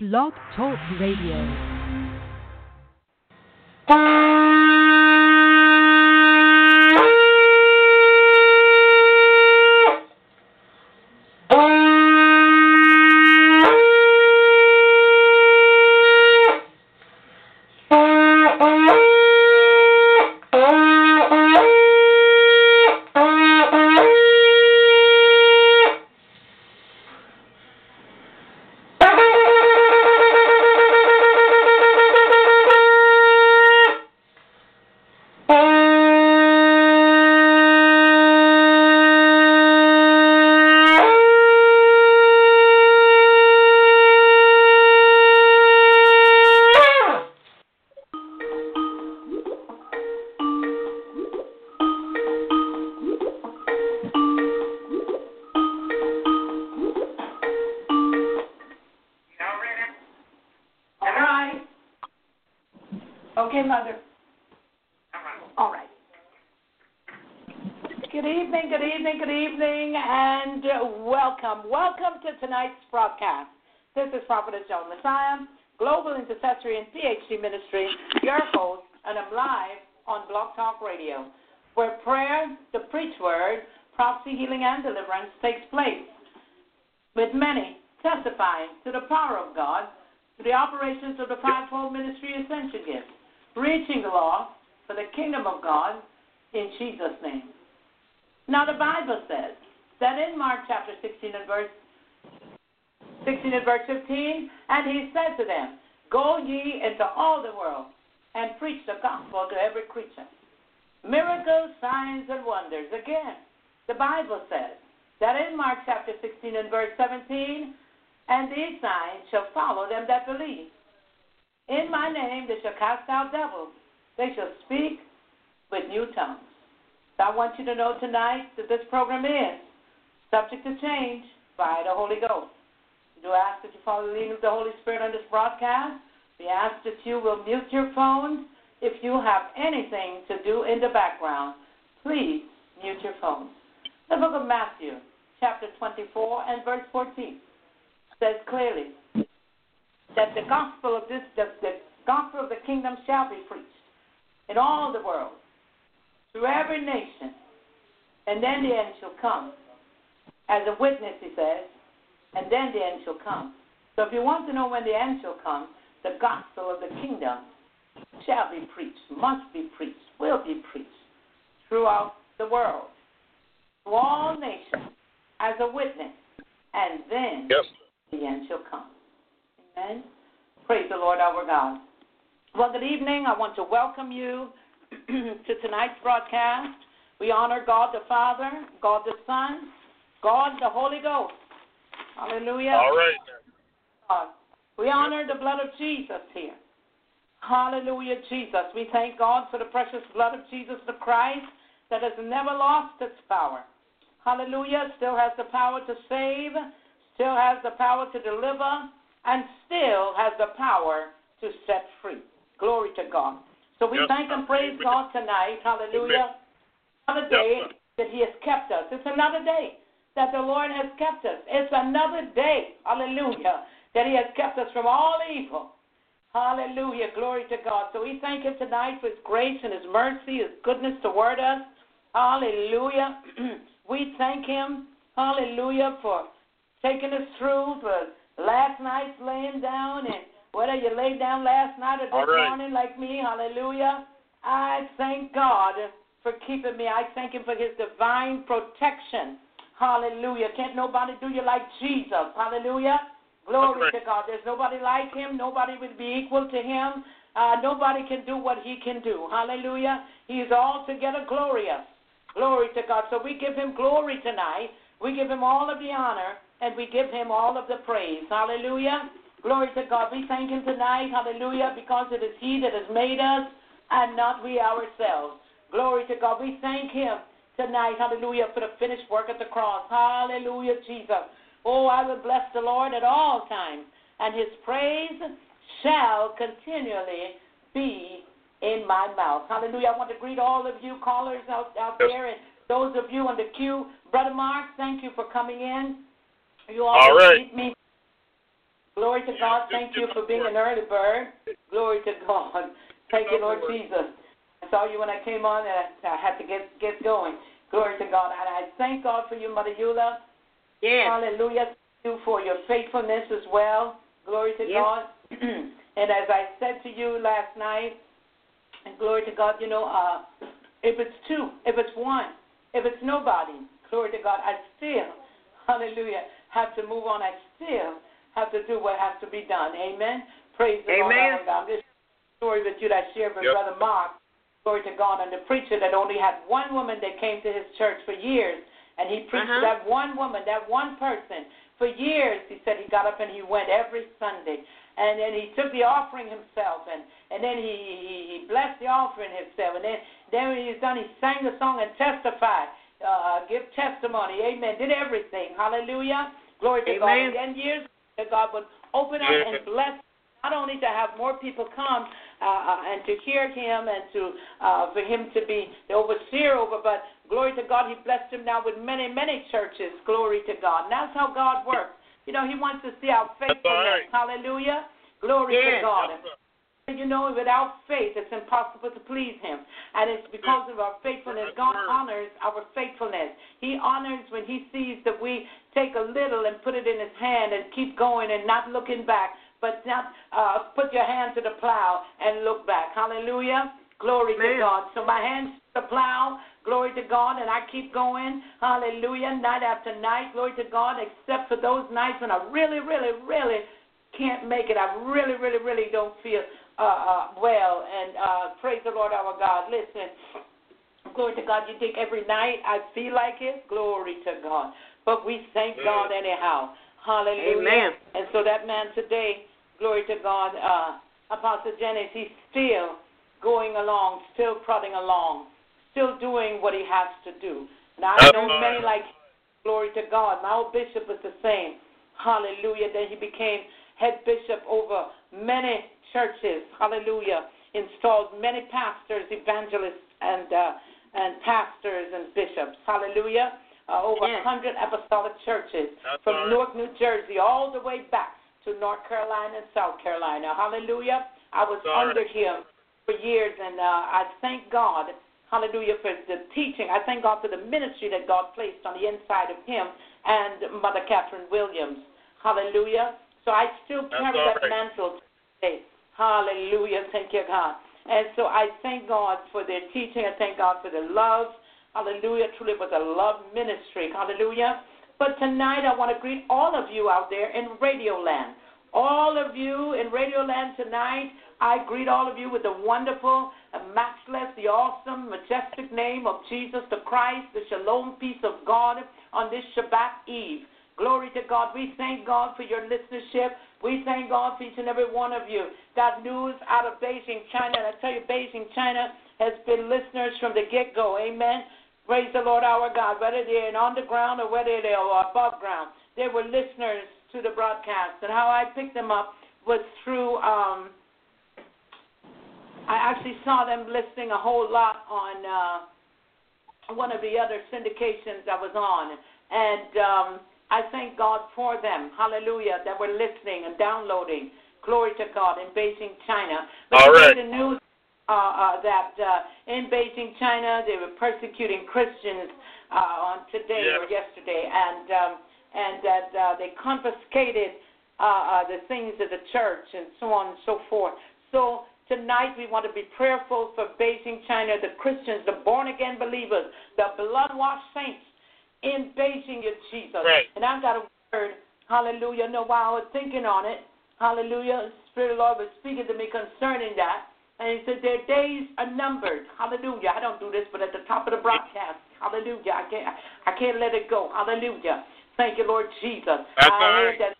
Blog Talk Radio. Is Joan Massiah, Global Intercessory and PhD Ministry, your host, and I'm live on Blog Talk Radio, where prayer, the preach word, prophecy, healing, and deliverance takes place, with many testifying to the power of God to the operations of the fivefold ministry ascension gift, reaching the lost for the kingdom of God in Jesus' name. Now the Bible says that in Mark chapter 16 and verse 16 and verse 15, and he said to them, Go ye into all the world and preach the gospel to every creature. Miracles, signs, and wonders. Again, the Bible says that in Mark chapter 16 and verse 17, and these signs shall follow them that believe. In my name they shall cast out devils. They shall speak with new tongues. So I want you to know tonight that this program is subject to change by the Holy Ghost. Do ask that you follow the leading of the Holy Spirit on this broadcast. We ask that you will mute your phones. If you have anything to do in the background, please mute your phones. The book of Matthew, chapter 24 and verse 14 says clearly that the gospel of this, the, the gospel of the kingdom shall be preached in all the world, through every nation, and then the end shall come. As a witness, he says, and then the end shall come. So if you want to know when the end shall come, the gospel of the kingdom shall be preached, must be preached, will be preached throughout the world, to all nations, as a witness, and then Yes. the end shall come. Amen. Praise the Lord our God. Well, good evening. I want to welcome you to tonight's broadcast. We honor God the Father, God the Son, God the Holy Ghost. Hallelujah. All right. God. We honor the blood of Jesus here. Hallelujah, Jesus. We thank God for the precious blood of Jesus the Christ that has never lost its power. Hallelujah. Still has the power to save, still has the power to deliver, and still has the power to set free. Glory to God. So we Yes, thank and praise God tonight. Hallelujah. Another day sir. that He has kept us. It's another day that the Lord has kept us. It's another day, hallelujah, that He has kept us from all evil. Hallelujah. Glory to God. So we thank Him tonight for His grace and His mercy, His goodness toward us. Hallelujah. we thank Him, hallelujah, for taking us through for last night's laying down and whether you laid down last night or this right. morning like me, hallelujah. I thank God for keeping me. I thank Him for His divine protection. Hallelujah. Can't nobody do you like Jesus. Hallelujah. Glory to God. There's nobody like Him. Nobody would be equal to Him. Uh, nobody can do what He can do. Hallelujah. He is altogether glorious. Glory to God. So we give Him glory tonight. We give Him all of the honor and we give Him all of the praise. Hallelujah. Glory to God. We thank Him tonight. Hallelujah. Because it is He that has made us and not we ourselves. Glory to God. We thank Him tonight. Hallelujah. For the finished work at the cross. Hallelujah, Jesus. Oh, I will bless the Lord at all times, and His praise shall continually be in my mouth. Hallelujah. I want to greet all of you callers out, out Yes. there and those of you on the queue. Brother Mark, thank you for coming in. You All greet me Glory to God. Thank you for being an early bird. Glory to God. Thank you, Lord Jesus. I saw you when I came on, and I had to get get going. Glory to God. And I thank God for you, Mother Eula. Yes. Hallelujah. Thank you for your faithfulness as well. Glory to Yes. God. and as I said to you last night, and glory to God, you know, uh, if it's two, if it's one, if it's nobody, glory to God, I still, hallelujah, have to move on. I still have to do what has to be done. Amen. Praise the Lord. Amen. our God. This story with you that I shared with Yep. Brother Mark, glory to God, and the preacher that only had one woman that came to his church for years, and he preached Uh-huh. to that one woman, that one person. For years, he said he got up and he went every Sunday. And then he took the offering himself, and, and then he, he, he blessed the offering himself. And then, then when he was done, he sang the song and testified, uh, give testimony. Amen. Did everything. Hallelujah. Glory to God. And then years later, God would open up and bless not only to have more people come uh, uh, and to hear him and to uh, for him to be the overseer over, but glory to God, he blessed him now with many, many churches. Glory to God. And that's how God works. You know, he wants to see our faithfulness. right. Hallelujah. Glory Yes. to God. You know, without faith, it's impossible to please Him. And it's because of our faithfulness. God honors our faithfulness. He honors when He sees that we take a little and put it in His hand and keep going and not looking back, but not uh, put your hand to the plow and look back. Hallelujah. Glory to God. So my hands to the plow. Glory to God. And I keep going. Hallelujah. Night after night. Glory to God. Except for those nights when I really, really, really can't make it. I really, really, really don't feel uh, uh, well. And uh, praise the Lord our God. Listen, glory to God. You think every night I feel like it? Glory to God. But we thank God anyhow. Hallelujah. Amen. And so that man today, glory to God, uh, Apostle Jennings, he's still going along, still prodding along, still doing what he has to do. And I know many like Glory to God. My old bishop was the same. Hallelujah. Then he became head bishop over many churches. Hallelujah. Installed many pastors, evangelists, and uh, and pastors and bishops. Hallelujah. Uh, over a Yes. hundred apostolic churches That's from all right. Newark, New Jersey, all the way back to North Carolina and South Carolina. Hallelujah. I was That's under right. him for years, and uh, I thank God hallelujah, for the teaching. I thank God for the ministry that God placed on the inside of him and Mother Catherine Williams. Hallelujah. So I still carry all that right. mantle today. Hallelujah. Thank you, God. And so I thank God for their teaching. I thank God for their love. Hallelujah. Truly was a love ministry. Hallelujah. But tonight I want to greet all of you out there in Radio Land. All of you in Radio Land tonight, I greet all of you with the wonderful, matchless, the awesome, majestic name of Jesus the Christ, the shalom peace of God on this Shabbat Eve. Glory to God. We thank God for your listenership. We thank God for each and every one of you. Got news out of Beijing, China. And I tell you, Beijing, China has been listeners from the get go. Amen. Praise the Lord our God. Whether they're in underground or whether they are above ground, they were listeners to the broadcast. And how I picked them up was through. Um, I actually saw them listening a whole lot on uh, one of the other syndications I was on, and um, I thank God for them. Hallelujah, that were listening and downloading. Glory to God in Beijing, China. But All right. the news uh, uh, that uh, in Beijing, China, they were persecuting Christians uh, on today Yes. or yesterday, and um, and that uh, they confiscated uh, uh, the things of the church and so on and so forth. So tonight we want to be prayerful for Beijing, China, the Christians, the born again believers, the blood washed saints in Beijing, in Jesus. Right. And I've got a word, hallelujah. No, while I was thinking on it, hallelujah, the Spirit of the Lord was speaking to me concerning that. And he said, Their days are numbered. Hallelujah. I don't do this, but at the top of the broadcast, hallelujah. I can't I can't let it go. Hallelujah. Thank you, Lord Jesus. That's I heard right. that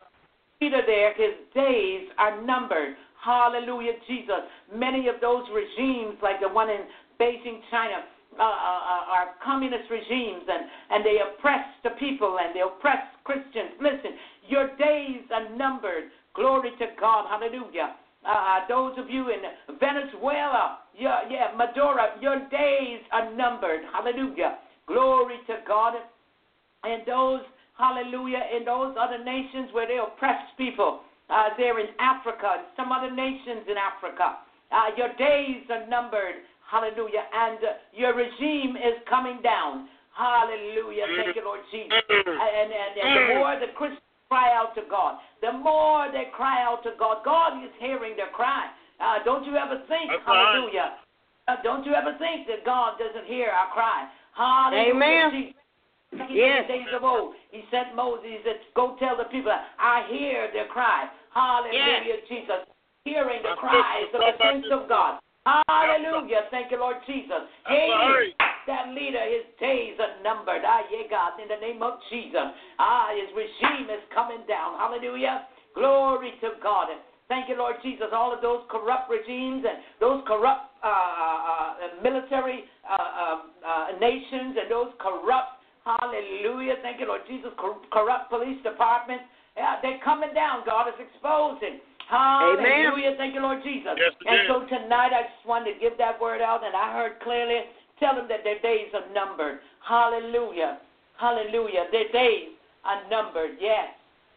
Peter there, his days are numbered. Hallelujah, Jesus. Many of those regimes, like the one in Beijing, China, uh, uh, are communist regimes, and, and they oppress the people and they oppress Christians. Listen, your days are numbered. Glory to God. Hallelujah. Uh, those of you in Venezuela, yeah, yeah, Maduro, your days are numbered. Hallelujah. Glory to God. And those, hallelujah, in those other nations where they oppress people, uh, there in Africa and some other nations in Africa. Uh, your days are numbered. Hallelujah. And uh, your regime is coming down. Hallelujah. Thank you, Lord Jesus. And, and, and the more the Christians cry out to God, the more they cry out to God, God is hearing their cry. Uh, don't you ever think, That's hallelujah. Uh, don't you ever think that God doesn't hear our cry. Hallelujah. Amen. Jesus. Yes. In the days of old, he sent Moses, he said, Go tell the people, I hear their cry. Hallelujah, Jesus. Hearing the cries of the saints of God. Hallelujah. Thank you, Lord Jesus. Haiti, that leader, his days are numbered. Ah, yeah, God, in the name of Jesus. Ah, his regime is coming down. Hallelujah. Glory to God. And Thank you, Lord Jesus. All of those corrupt regimes and those corrupt uh, uh, military uh, uh, uh, nations and those corrupt, hallelujah, thank you, Lord Jesus, cor- corrupt police departments, yeah, they're coming down. God is exposing. Hallelujah. Thank you, Lord Jesus. Yes, and is. so tonight I just wanted to give that word out, and I heard clearly tell them that their days are numbered. Hallelujah. Hallelujah. Their days are numbered. Yes.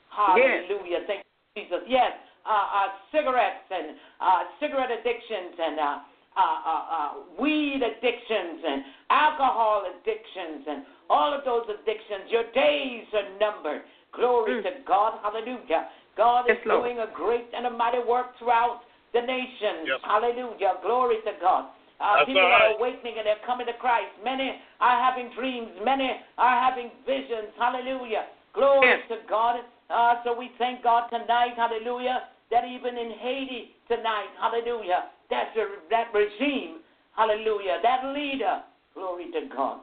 Hallelujah. Thank you, Jesus. Yes. Uh, uh, cigarettes and uh, cigarette addictions and uh, uh, uh, uh, weed addictions and alcohol addictions and all of those addictions. Your days are numbered. Glory Mm. to God. Hallelujah. God is Lord. doing a great and a mighty work throughout the nations. Yes. Hallelujah. Glory to God. Uh, That's people right. are awakening and they're coming to Christ. Many are having dreams. Many are having visions. Hallelujah. Glory Yes. to God. Uh, so we thank God tonight. Hallelujah. That even in Haiti tonight, hallelujah, that's a, that regime, hallelujah, that leader, glory to God,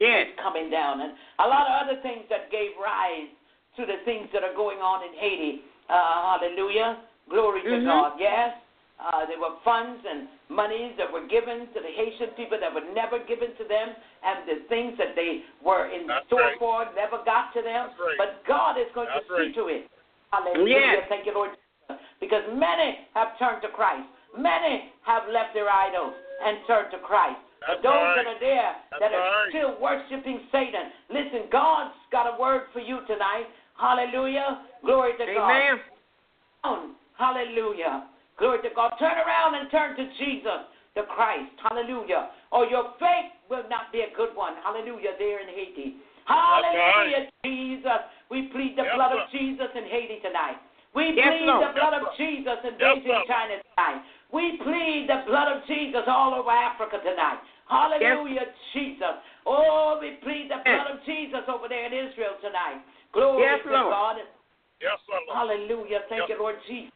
Yes. is coming down. And a lot of other things that gave rise to the things that are going on in Haiti. Uh, hallelujah. Glory to Mhm. God. Yes. Uh, there were funds and monies that were given to the Haitian people that were never given to them, and the things that they were in That's store right. for never got to them. Right. But God is going That's to see to it. Hallelujah. Yes. Thank you, Lord. Because many have turned to Christ. Many have left their idols and turned to Christ. That's but those right. that are there That's that are right. still worshiping Satan, listen, God's got a word for you tonight. Hallelujah. Glory to God. Amen. down. Hallelujah. Glory to God. Turn around and turn to Jesus, the Christ. Hallelujah. Or your faith will not be a good one. Hallelujah. There in Haiti. Hallelujah, Jesus. We plead the Yes, blood of. Jesus in Haiti tonight. We Yes, plead Lord. the blood Yes, of. Jesus in Beijing. China tonight. We plead the blood of Jesus all over Africa tonight. Hallelujah, Jesus. Oh, we plead the blood of Jesus over there in Israel tonight. Glory to Lord. God. Yes. Lord. Hallelujah. Thank you, Lord Jesus.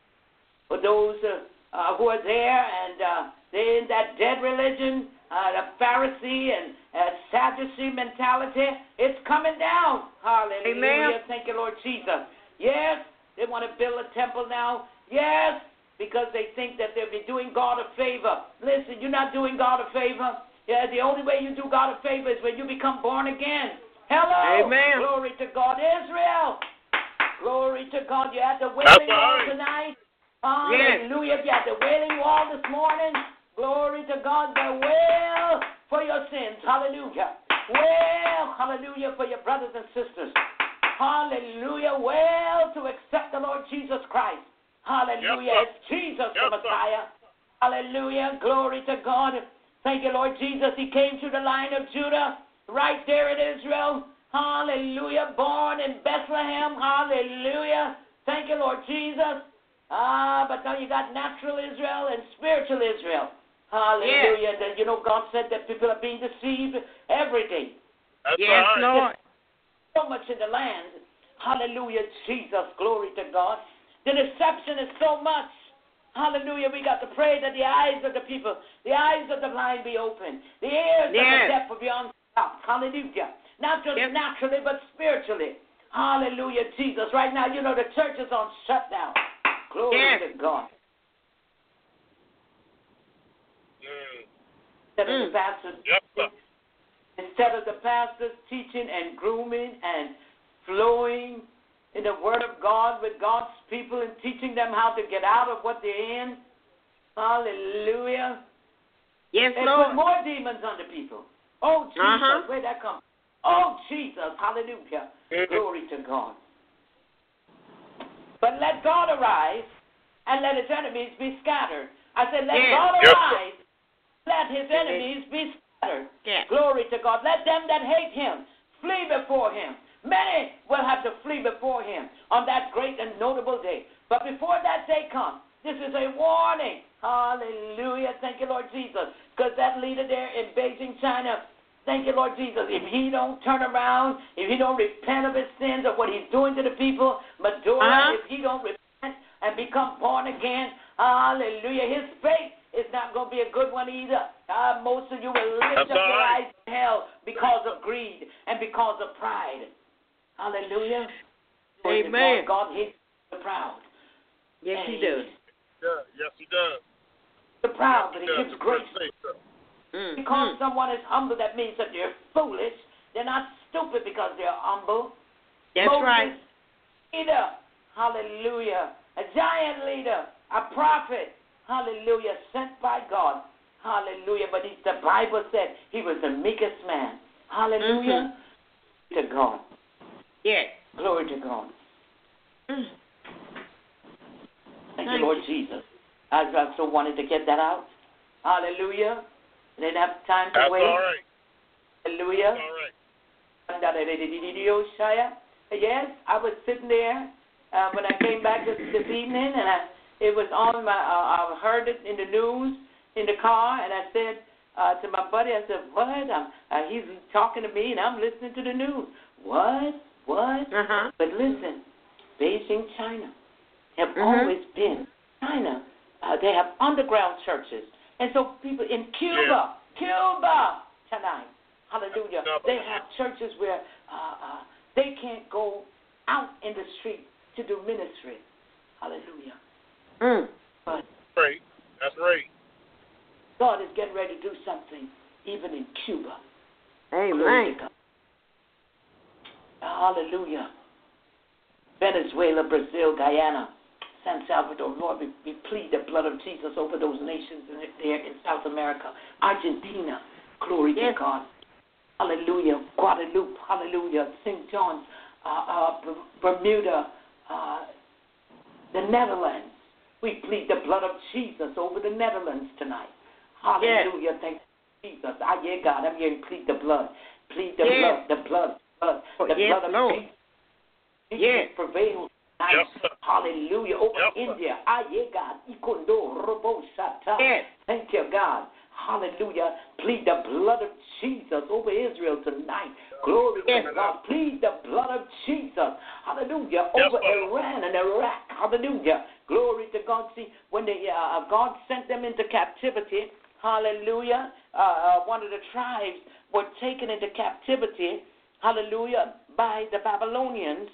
For those uh, uh, who are there and uh, they're in that dead religion, uh, the Pharisee and uh, Sadducee mentality, it's coming down. Hallelujah. Amen. Thank you, Lord Jesus. Yes, they want to build a temple now. Yes, because they think that they'll be doing God a favor. Listen, you're not doing God a favor. Yeah, the only way you do God a favor is when you become born again. Hello. Amen. Glory to God. Israel. Glory to God. You're at the That's wailing right. tonight. Yes. Hallelujah. You're at the wailing wall this morning. Glory to God. The wail for your sins. Hallelujah. Wail, hallelujah, for your brothers and sisters. Hallelujah. Wail to accept the Lord Jesus Christ. Hallelujah. Yes, it's Jesus Yes, the sir. Messiah. Hallelujah. Glory to God. Thank you, Lord Jesus. He came through the line of Judah, right there in Israel. Hallelujah. Born in Bethlehem. Hallelujah. Thank you, Lord Jesus. Ah, but now you got natural Israel and spiritual Israel. Hallelujah. That you know, God said that people are being deceived every day. That's Yes, right. Lord. So much in the land. Hallelujah, Jesus. Glory to God. The deception is so much. Hallelujah. We got to pray that the eyes of the people, the eyes of the blind be open, the ears of the deaf will be unstopped. Hallelujah. Not just Yes. naturally, but spiritually. Hallelujah, Jesus. Right now, you know, the church is on shutdown. Glory Yes. to God. Mm. Instead of Mm. the pastors Yes, sir. instead of the pastors teaching and grooming and flowing in the Word of God with God's people and teaching them how to get out of what they're in. Hallelujah. Yes, And put more demons on the people. Oh, Jesus, Uh-huh. where'd that come? Oh, Jesus, hallelujah. Mhm. Glory to God. But let God arise and let his enemies be scattered. I said, let Yes. God Yes, sir. arise, let his enemies be scattered. Yes. Glory to God. Let them that hate him flee before him. Many will have to flee before him on that great and notable day. But before that day comes, this is a warning. Hallelujah. Thank you, Lord Jesus. Because that leader there in Beijing, China, thank you, Lord Jesus. If he don't turn around, if he don't repent of his sins of what he's doing to the people, Maduro, Uh-huh. if he don't repent and become born again, hallelujah, his faith is not going to be a good one either. Uh, most of you will lift That's up all your eyes to hell because of greed and because of pride. Hallelujah. Amen. God, God hates the proud. Yes, he And does. Yeah, yes, he does. The proud, but Yes, he he gives does. grace. Mm, Because mm. someone is humble, that means that they're foolish. They're not stupid because they're humble. That's Moses, right. Leader, hallelujah. A giant leader, a prophet, hallelujah, sent by God, hallelujah. But he, the Bible said he was the meekest man, hallelujah. To God, Yes. glory to God. Mm. Thank, Thank you, Lord Jesus. I, I so wanted to get that out. Hallelujah. Didn't have time to That's wait. all right. Hallelujah. That's all right. Yes, I was sitting there uh, when I came back this, this evening, and I, it was on my. Uh, I heard it in the news in the car, and I said uh, to my buddy, I said, "What?" I'm, uh, he's talking to me, and I'm listening to the news. What? What? Uh huh. But listen, Beijing, China, have Mhm. always been China. Uh, they have underground churches, and so people in Cuba, Cuba tonight, Hallelujah. They have churches where uh, uh, they can't go out in the street to do ministry. Hallelujah. Mm. But Right. That's right. God is getting ready to do something even in Cuba. Amen. Hallelujah. Venezuela, Brazil, Guyana, San Salvador, Lord, we, we plead the blood of Jesus over those nations in, there in South America. Argentina, glory Yes. to God. Hallelujah. Guadeloupe, hallelujah. St. John's, uh, uh, Bermuda, uh, the Netherlands. We plead the blood of Jesus over the Netherlands tonight. Hallelujah. Thank you, Jesus. I hear God. I'm hearing plead the blood. Plead the Yes. blood, the blood, blood, the yes, blood of Lord. Jesus. Yes. Prevail tonight. Yes, sir. Hallelujah. Over Yes, sir. India. I hear God. Ikondo robo shata. Yes. Thank you, God. Hallelujah. Plead the blood of Jesus over Israel tonight. Glory Yes. to God. Plead the blood of Jesus. Hallelujah. Over sir. Iran and Iraq. Hallelujah. Glory to God. See, when they, uh, God sent them into captivity, hallelujah, uh, uh, one of the tribes were taken into captivity, hallelujah, by the Babylonians.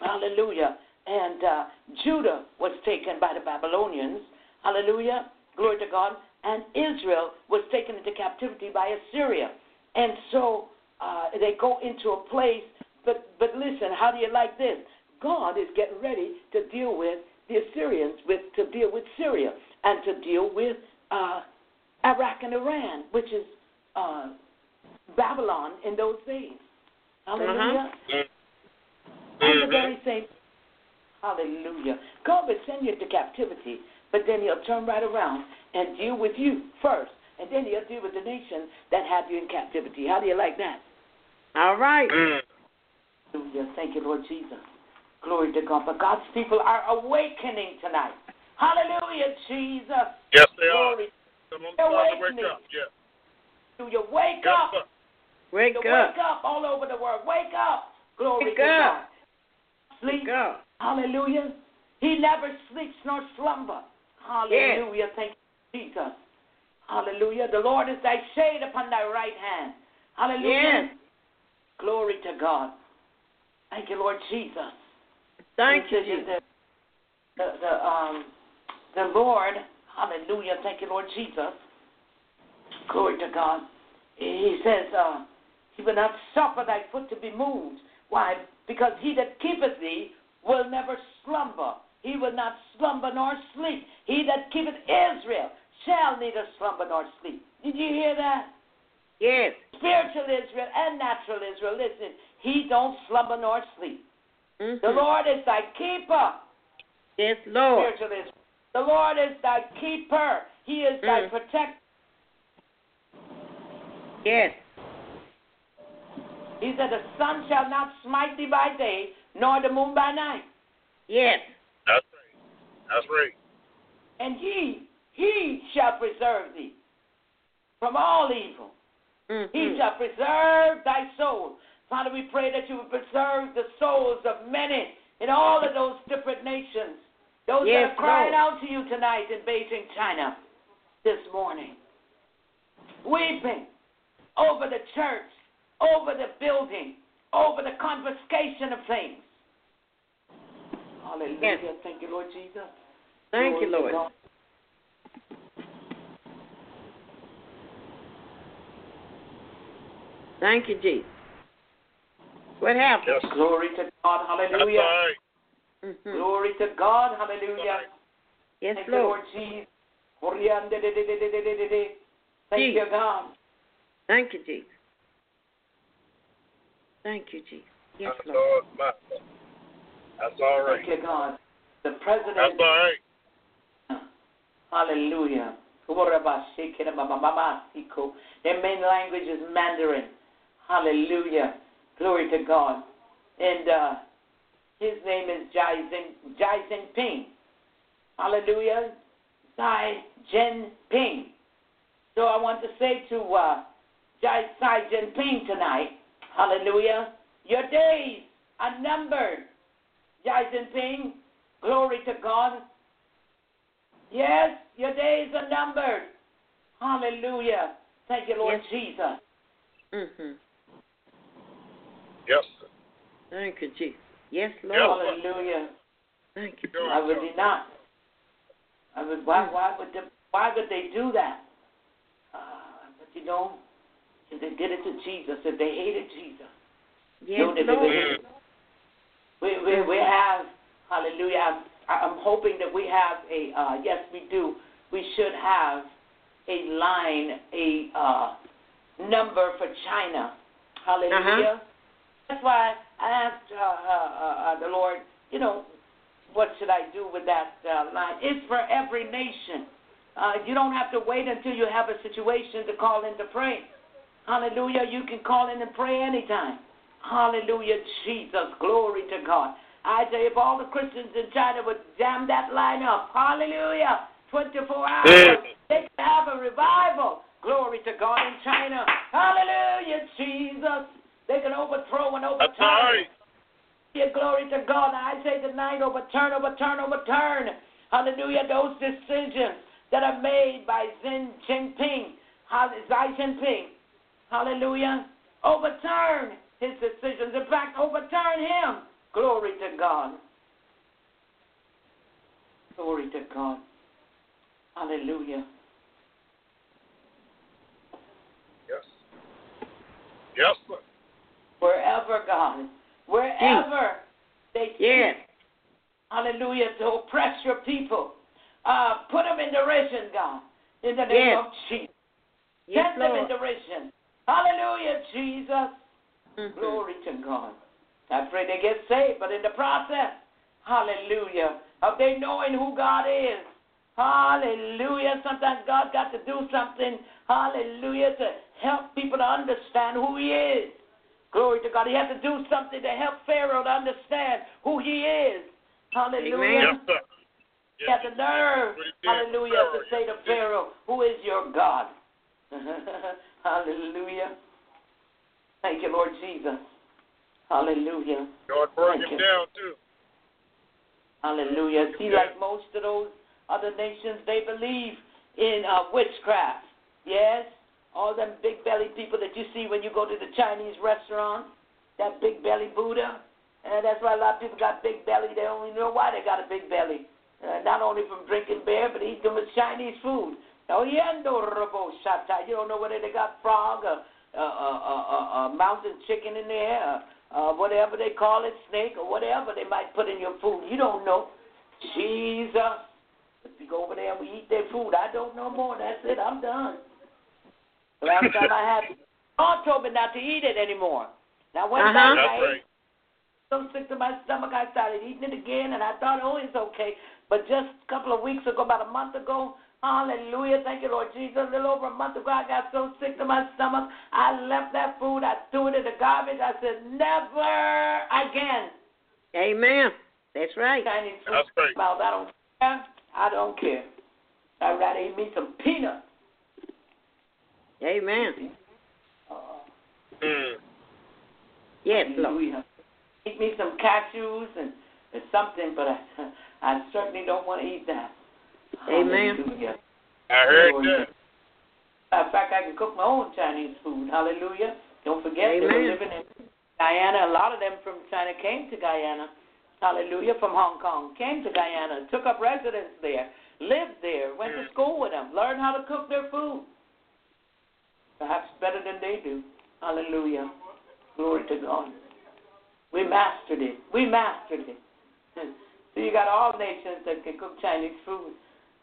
Hallelujah. And uh, Judah was taken by the Babylonians. Hallelujah. Glory to God. And Israel was taken into captivity by Assyria. And so uh, they go into a place. But, but listen, how do you like this? God is getting ready to deal with the Assyrians, with to deal with Syria, and to deal with uh, Iraq and Iran, which is uh, Babylon in those days. Hallelujah. Mm. And the very same. Hallelujah. God will send you into captivity, but then he'll turn right around and deal with you first. And then he'll deal with the nation that had you in captivity. How do you like that? All right. Mm. Hallelujah. Thank you, Lord Jesus. Glory to God. But God's people are awakening tonight. Hallelujah, Jesus. Yes, they are. Glory. Come on, time wake Awakening. up. Yeah. Hallelujah. Wake Yes, up. sir. Wake To up. Wake up all over the world. Wake up. Glory Wake to up. God. Sleep. Wake up. Hallelujah. He never sleeps nor slumber. Hallelujah. Thank you, Jesus. Hallelujah. The Lord is thy shade upon thy right hand. Hallelujah. Yes. Glory to God. Thank you, Lord Jesus. Thank you, Jesus. that The, the, um, the Lord, hallelujah, thank you, Lord Jesus. Glory to God. He says, uh, He will not suffer thy foot to be moved. Why? Because he that keepeth thee will never slumber. He will not slumber nor sleep. He that keepeth Israel shall neither slumber nor sleep. Did you hear that? Yes. Spiritual Israel and natural Israel. Listen, he don't slumber nor sleep. Mhm. The Lord is thy keeper. Yes, Lord. Spiritual Israel. The Lord is thy keeper. He is thy Mm. protector. Yes. He said, The sun shall not smite thee by day, nor the moon by night. Yes. That's right. That's right. And he, he shall preserve thee from all evil. Mm-hmm. He shall preserve thy soul. Father, we pray that you would preserve the souls of many in all of those different nations. Those Yes, that are crying Lord. out to you tonight in Beijing, China, this morning. Weeping over the church, over the building, over the confiscation of things. Hallelujah. Yes. Thank you, Lord Jesus. Thank you, Glory to Lord. God. Thank you, Jesus. What happened? Yes. Glory to God. That's Hallelujah. right. Mm-hmm. Glory to God. Hallelujah. Yes, Thank you, Lord. Lord Jesus. Thank Jesus. you, God. Thank you, Jesus. Thank you, Jesus. Yes, That's Lord. all right. That's all right. Thank you, God. The president. That's all right. Hallelujah. Their main language is Mandarin. Hallelujah. Glory to God. And uh, his name is Jai, Zin, Jai Jinping. Hallelujah. Xi Jinping. So I want to say to uh, Jai Xi Jinping tonight, hallelujah, your days are numbered. Jai Jinping, glory to God. Yes, your days are numbered. Hallelujah. Thank you, Lord Yes. Jesus. Mm-hmm. Yes. Thank you, Jesus. Yes, Yes. Lord. Hallelujah. Thank you. Sure. Why would he not? I would, why, why, would they, why would they do that? Uh, but you don't know, if they did it to Jesus, if they hated Jesus, Yes, know that they Lord. would we, we, we have, hallelujah, I'm, I'm hoping that we have a, uh, yes, we do, we should have a line, a uh, number for China. Hallelujah. Uh-huh. That's why I asked uh, uh, uh, the Lord, you know, what should I do with that uh, line? It's for every nation. Uh, you don't have to wait until you have a situation to call in to pray. Hallelujah. You can call in and pray anytime. Hallelujah, Jesus. Glory to God. I tell you, if all the Christians in China would jam that line up, hallelujah, 24 hours, they could have a revival. Glory to God in China. Hallelujah, Jesus. They can overthrow and overturn. Yeah, glory to God. I say tonight, overturn, overturn, overturn. Hallelujah. Those decisions that are made by Xi Jinping, Xi Jinping. Hallelujah. Overturn his decisions. In fact, overturn him. Glory to God. Glory to God. Hallelujah. Yes. Yes. sir. Wherever, God, wherever they Yes. hallelujah, to oppress your people. Uh, put them in derision, God, in the name Yes. of Jesus. Yes, Set them in Lord. derision. Hallelujah, Jesus. Mhm. Glory to God. I pray they get saved, but in the process, hallelujah, of they knowing who God is. Hallelujah. Sometimes God got to do something, hallelujah, to help people to understand who He is. Glory to God. He has to do something to help Pharaoh to understand who He is. Hallelujah. Amen. Yes, sir. He had the nerve, What he did hallelujah, Pharaoh, to say to. Pharaoh, Who is your God? hallelujah. Thank you, Lord Jesus. Hallelujah. God Thank him you. down too. Hallelujah. See, like most of those other nations, they believe in uh, witchcraft. Yes? All them big belly people that you see when you go to the Chinese restaurant, that big belly Buddha. And that's why a lot of people got big belly. They don't even know why they got a big belly. Uh, not only from drinking beer, but eating much Chinese food. Oh, yendo robo shata. You don't know whether they got frog or uh, uh, uh, uh, uh, mountain chicken in there, uh, uh, whatever they call it, snake or whatever they might put in your food. You don't know. Jesus. If we go over there and we eat their food, I don't know more. That's it. I'm done. The last time I had, God told me not to eat it anymore. Now, one Uh-huh. time I ate right. so sick to my stomach, I started eating it again, and I thought, oh, it's okay. But just a couple of weeks ago, about a month ago, hallelujah, thank you, Lord Jesus, a little over a month ago, I got so sick to my stomach, I left that food, I threw it in the garbage. I said, never again. Amen. That's right. Chinese food That's right. mouth. I don't care. I don't care. I'd rather eat me some peanuts. Amen. Uh, Mm. Yes, Lord. Hallelujah. Eat me some cashews and, and something, but I, I certainly don't want to eat that. Amen. Hallelujah. I heard Lord, that. In fact, I can cook my own Chinese food. Hallelujah. Don't forget, they were living in Guyana. A lot of them from China came to Guyana. Hallelujah. From Hong Kong. Came to Guyana. Took up residence there. Lived there. Went to school with them. Learned how to cook their food. Perhaps better than they do. Hallelujah. Glory to God. We mastered it. We mastered it. So you got all nations that can cook Chinese food.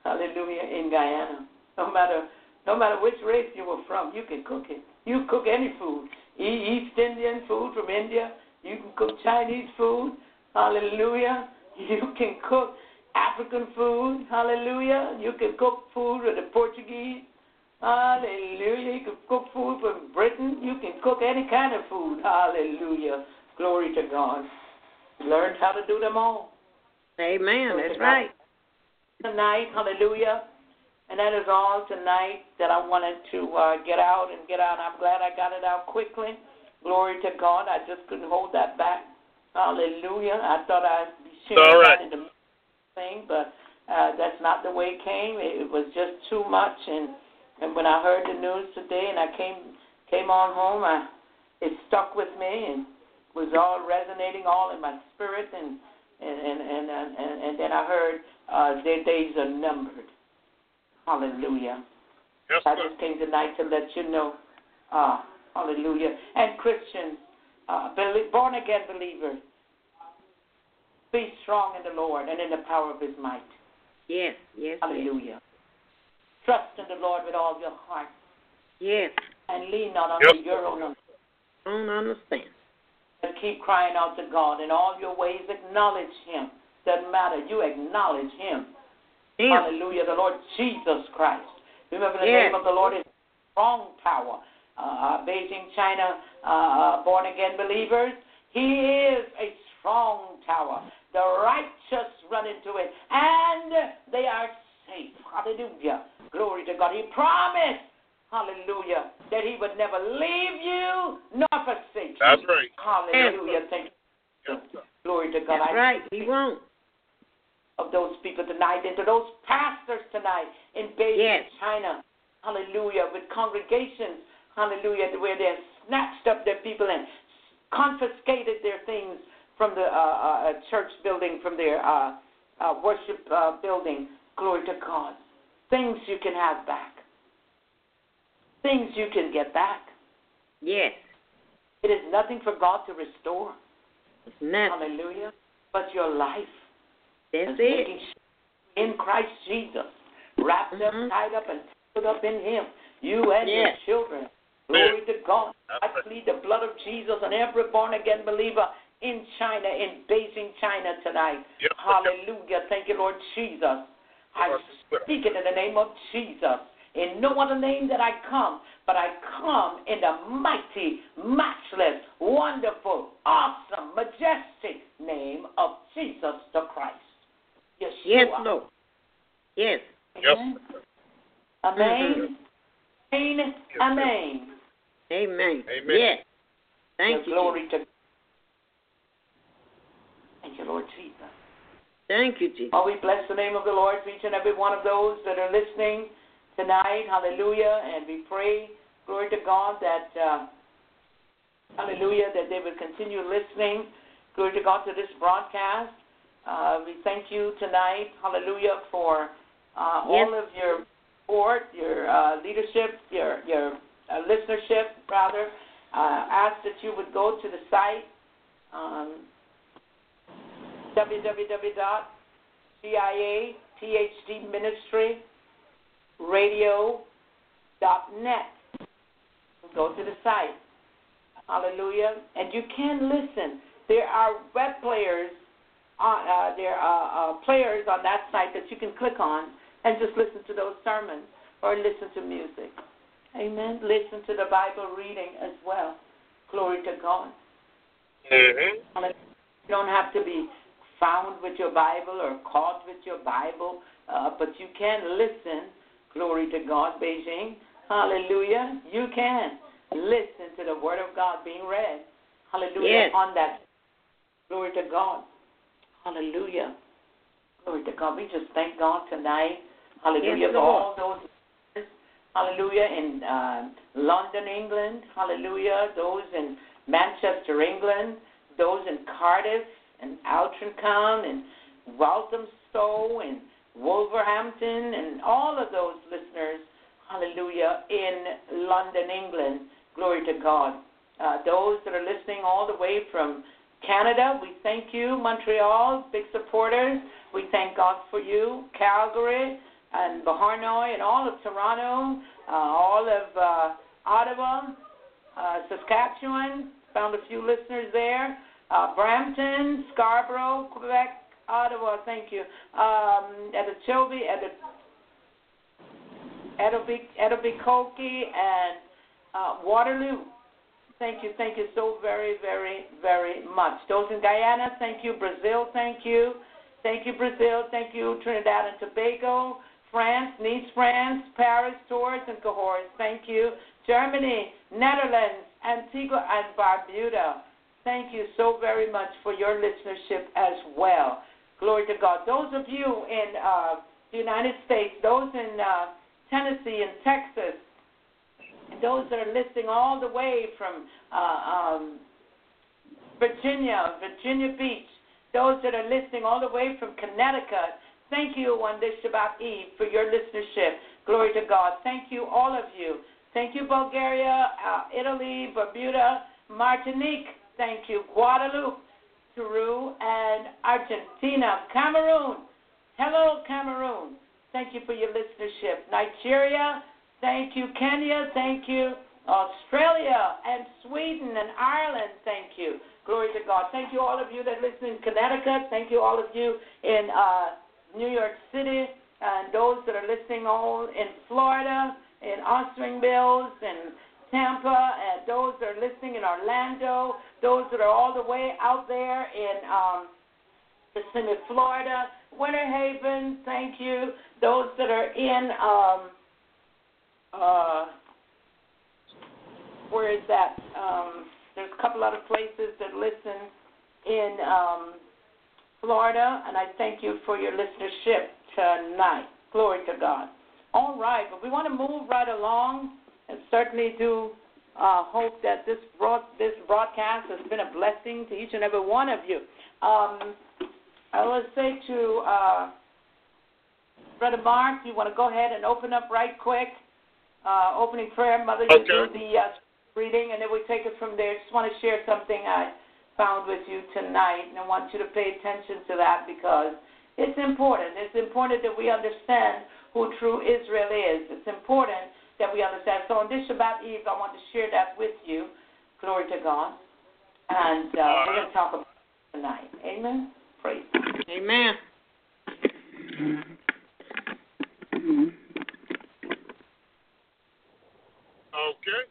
Hallelujah in Guyana. No matter no matter which race you were from, you can cook it. You can cook any food. East Indian food from India. You can cook Chinese food. Hallelujah. You can cook African food. Hallelujah. You can cook food with the Portuguese. Hallelujah. You can cook food from Britain. You can cook any kind of food. Hallelujah. Glory to God. Learned how to do them all Amen. That's right. Tonight. Hallelujah. And that is all tonight that I wanted to uh, get out and get out. I'm glad I got it out quickly. Glory to God. I just couldn't hold that back. Hallelujah. I thought I'd be sharing All right. that in the thing, but uh, that's not the way it came. It, it was just too much. And and when I heard the news today, and I came came on home, I it stuck with me and was all resonating all in my spirit and and and and and, and, and then I heard uh, their days are numbered. Hallelujah. Yes, I just came tonight to let you know. Uh, hallelujah. And Christians, uh, born again believers, be strong in the Lord and in the power of his might. Yes, yes, yes. Hallelujah. Trust in the Lord with all your heart Yes. and lean not on Yes. your own understanding. Don't understand. And keep crying out to God. In all your ways, acknowledge him. Doesn't matter. You acknowledge him. Him. Hallelujah. The Lord Jesus Christ. Remember the Yes. name of the Lord is strong tower. Uh, Beijing, China, uh, born again believers. He is a strong tower. The righteous run into it and they are safe. Hallelujah. Glory to God. He promised, hallelujah, that he would never leave you nor forsake you. That's right. Hallelujah. Thank you. Yes. Glory to God. That's I right. He won't. Of those people tonight and to those pastors tonight in Beijing, Yes. China. Hallelujah. With congregations, hallelujah, where they have snatched up their people and confiscated their things from the uh, uh, church building, from their uh, uh, worship uh, building. Glory to God. Things you can have back. Things you can get back. Yes. It is nothing for God to restore. It's nothing. Hallelujah. But your life. That's it. in Christ Jesus, wrapped up, Mhm. tied up, and put up in Him. You and Yes. your children. Glory to God. I plead the blood of Jesus on every born again believer in China, in Beijing, China tonight. Yes. Hallelujah. Thank you, Lord Jesus. I speak it in the name of Jesus. In no other name that I come, but I come in the mighty, matchless, wonderful, awesome, majestic name of Jesus the Christ. Yeshua. Yes, Lord. Yes. Yes, Amen. sir. Amen. Amen. sir. Amen. Amen. Amen. Yes. Thank The you. Glory to Thank you, Lord Jesus. Thank you, Jesus. Oh, we bless the name of the Lord for each and every one of those that are listening tonight. Hallelujah. And we pray, glory to God, that, uh, hallelujah, that they will continue listening, glory to God, to this broadcast. Uh, we thank you tonight, hallelujah, for uh, all of your support, your uh, leadership, your, your uh, listenership, rather. Uh, ask that you would go to the site. Um, www.ciaphdministryradio.net. Go to the site. Hallelujah. And you can listen There are web players, on, uh, there are uh, players on that site that you can click on and just listen to those sermons or listen to music. Amen. Listen to the Bible reading as well. Glory to God. Mm-hmm. You don't have to be found with your Bible or caught with your Bible, uh, but you can listen. Glory to God, Beijing. Hallelujah. You can listen to the Word of God being read. Hallelujah. Yes. On that. Glory to God. Hallelujah. Glory to God. We just thank God tonight. Hallelujah Yes, for all those. Hallelujah in uh, London, England. Hallelujah. Those in Manchester, England. Those in Cardiff and Altrincham and Walthamstow and Wolverhampton and all of those listeners. Hallelujah in London, England. Glory to God. Uh, those that are listening all the way from Canada, we thank you. Montreal, big supporters. We thank God for you. Calgary and Beauharnois and all of Toronto, uh, all of uh, Ottawa, uh, Saskatchewan. Found a few listeners there. Uh, Brampton, Scarborough, Quebec, Ottawa. Thank you. Um, Etobicoke, Etobicoke, and uh, Waterloo. Thank you, thank you so very, very, very much. Those in Guyana, thank you. Brazil, thank you. Thank you, Brazil. Thank you, Trinidad and Tobago. France, Nice, France, Paris, Tours, and Cahors. Thank you. Germany, Netherlands, Antigua, and Barbuda. Thank you so very much for your listenership as well. Glory to God. Those of you in uh, the United States, those in uh, Tennessee and Texas, those that are listening all the way from uh, um, Virginia, Virginia Beach, those that are listening all the way from Connecticut. Thank you on this Shabbat Eve for your listenership. Glory to God. Thank you, all of you. Thank you, Bulgaria, uh, Italy, Bermuda, Martinique. Thank you, Guadeloupe, Peru, and Argentina, Cameroon. Hello, Cameroon. Thank you for your listenership. Nigeria, thank you. Kenya, thank you. Australia and Sweden and Ireland, thank you. Glory to God. Thank you, all of you that listen in Connecticut. Thank you, all of you in uh, New York City, and those that are listening all in Florida, in Ostring Mills, and Tampa, and those that are listening in Orlando, those that are all the way out there in um, Kissimmee, Florida, Winter Haven, thank you. Those that are in, um, uh, where is that? Um, there's a couple other places that listen in um, Florida, and I thank you for your listenership tonight. Glory to God. All right, but we want to move right along and certainly do uh, hope that this broad, this broadcast has been a blessing to each and every one of you. Um, I will say to uh, Brother Mark, you want to go ahead and open up right quick, uh, opening prayer. Mother, you Okay. do the uh, reading, and then we take it from there. Just want to share something I found with you tonight, and I want you to pay attention to that because it's important. It's important that we understand who true Israel is. It's important that we understand. So on this Shabbat Eve, I want to share that with you. Glory to God. And uh, we're going to talk about it tonight. Amen. Praise. Amen. Okay.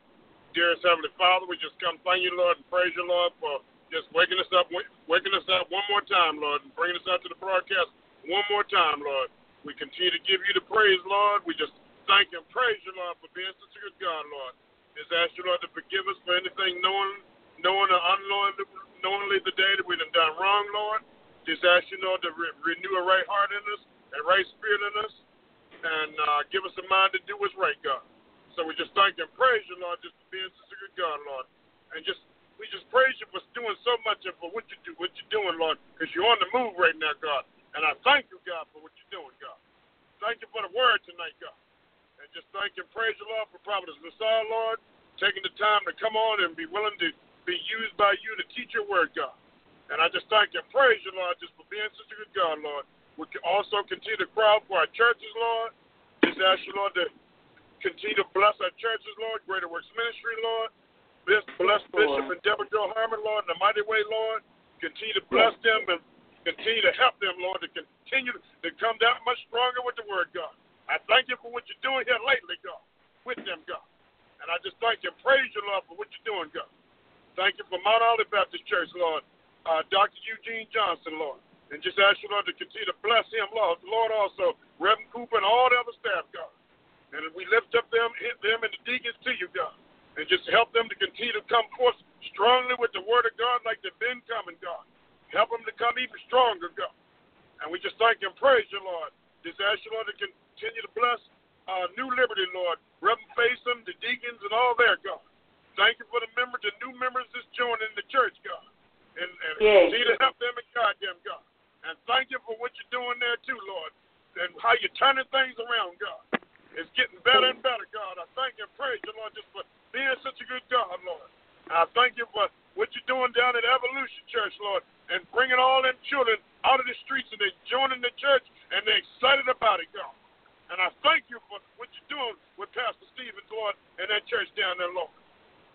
Dearest Heavenly Father, we just come thank you, Lord, and praise you, Lord, for just waking us up, waking us up one more time, Lord, and bringing us out to the broadcast one more time, Lord. We continue to give you the praise, Lord. We just thank you and praise you, Lord, for being such a good God, Lord. Just ask you, Lord, to forgive us for anything knowing, knowing or unknowingly, knowingly the day that we done done wrong, Lord. Just ask you, Lord, to re- renew a right heart in us, a right spirit in us, and uh, give us a mind to do what's right, God. So we just thank and praise you, Lord, just for being such a good God, Lord. And just we just praise you for doing so much and for what you do, what you're doing, Lord, because you're on the move right now, God. And I thank you, God, for what you're doing, God. Thank you for the word tonight, God. And just thank and praise you, Lord, for Prophetess Massiah, Lord, taking the time to come on and be willing to be used by you to teach your word, God. And I just thank you and praise you, Lord, just for being such a good God, Lord. We can also continue to cry for our churches, Lord. Just ask you, Lord, to continue to bless our churches, Lord. Greater Works Ministry, Lord. Bless, bless. Bishop and Deborah Joe Harmon, Lord, in a mighty way, Lord. Continue to bless them and continue to help them, Lord, to continue to come down much stronger with the word, God. I thank you for what you're doing here lately, God, with them, God. And I just thank you and praise you, Lord, for what you're doing, God. Thank you for Mount Olive Baptist Church, Lord. Uh, Dr. Eugene Johnson, Lord. And just ask you, Lord, to continue to bless him, Lord. Lord, also, Reverend Cooper and all the other staff, God. And we lift up them, them and the deacons to you, God. And just help them to continue to come forth strongly with the word of God like they've been coming, God. Help them to come even stronger, God. And we just thank you and praise you, Lord. Just ask you, Lord, to continue to bless uh, New Liberty, Lord. Reverend Faison, the deacons, and all there, God. Thank you for the members, the new members that's joining the church, God. And, and yes. continue to help them and guide them, God. And thank you for what you're doing there, too, Lord. And how you're turning things around, God. It's getting better and better, God. I thank you and praise you, Lord, just for being such a good God, Lord. I thank you for what you're doing down at Evolution Church, Lord, and bringing all them children out of the streets and they're joining the church and they're excited about it, God. And I thank you for what you're doing with Pastor Stevens, Lord, and that church down there, Lord.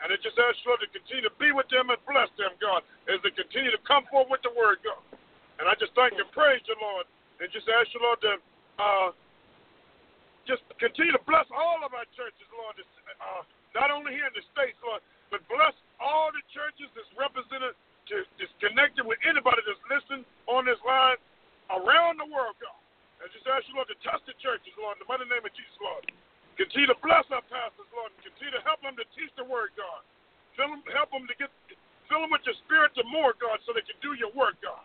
And it just asks you, Lord, to continue to be with them and bless them, God, as they continue to come forward with the word, God. And I just thank and praise you, Lord, and just ask you, Lord, to uh, just continue to bless all of our churches, Lord, uh, not only here in the States, Lord, but bless all the churches that's represented, to, that's connected with anybody that's listening on this line around the world, God. I just ask you, Lord, to touch the churches, Lord, in the mighty name of Jesus, Lord. Continue to bless our pastors, Lord, and continue to help them to teach the word, God. Fill them, help them to get, fill them with your spirit to more, God, so they can do your work, God.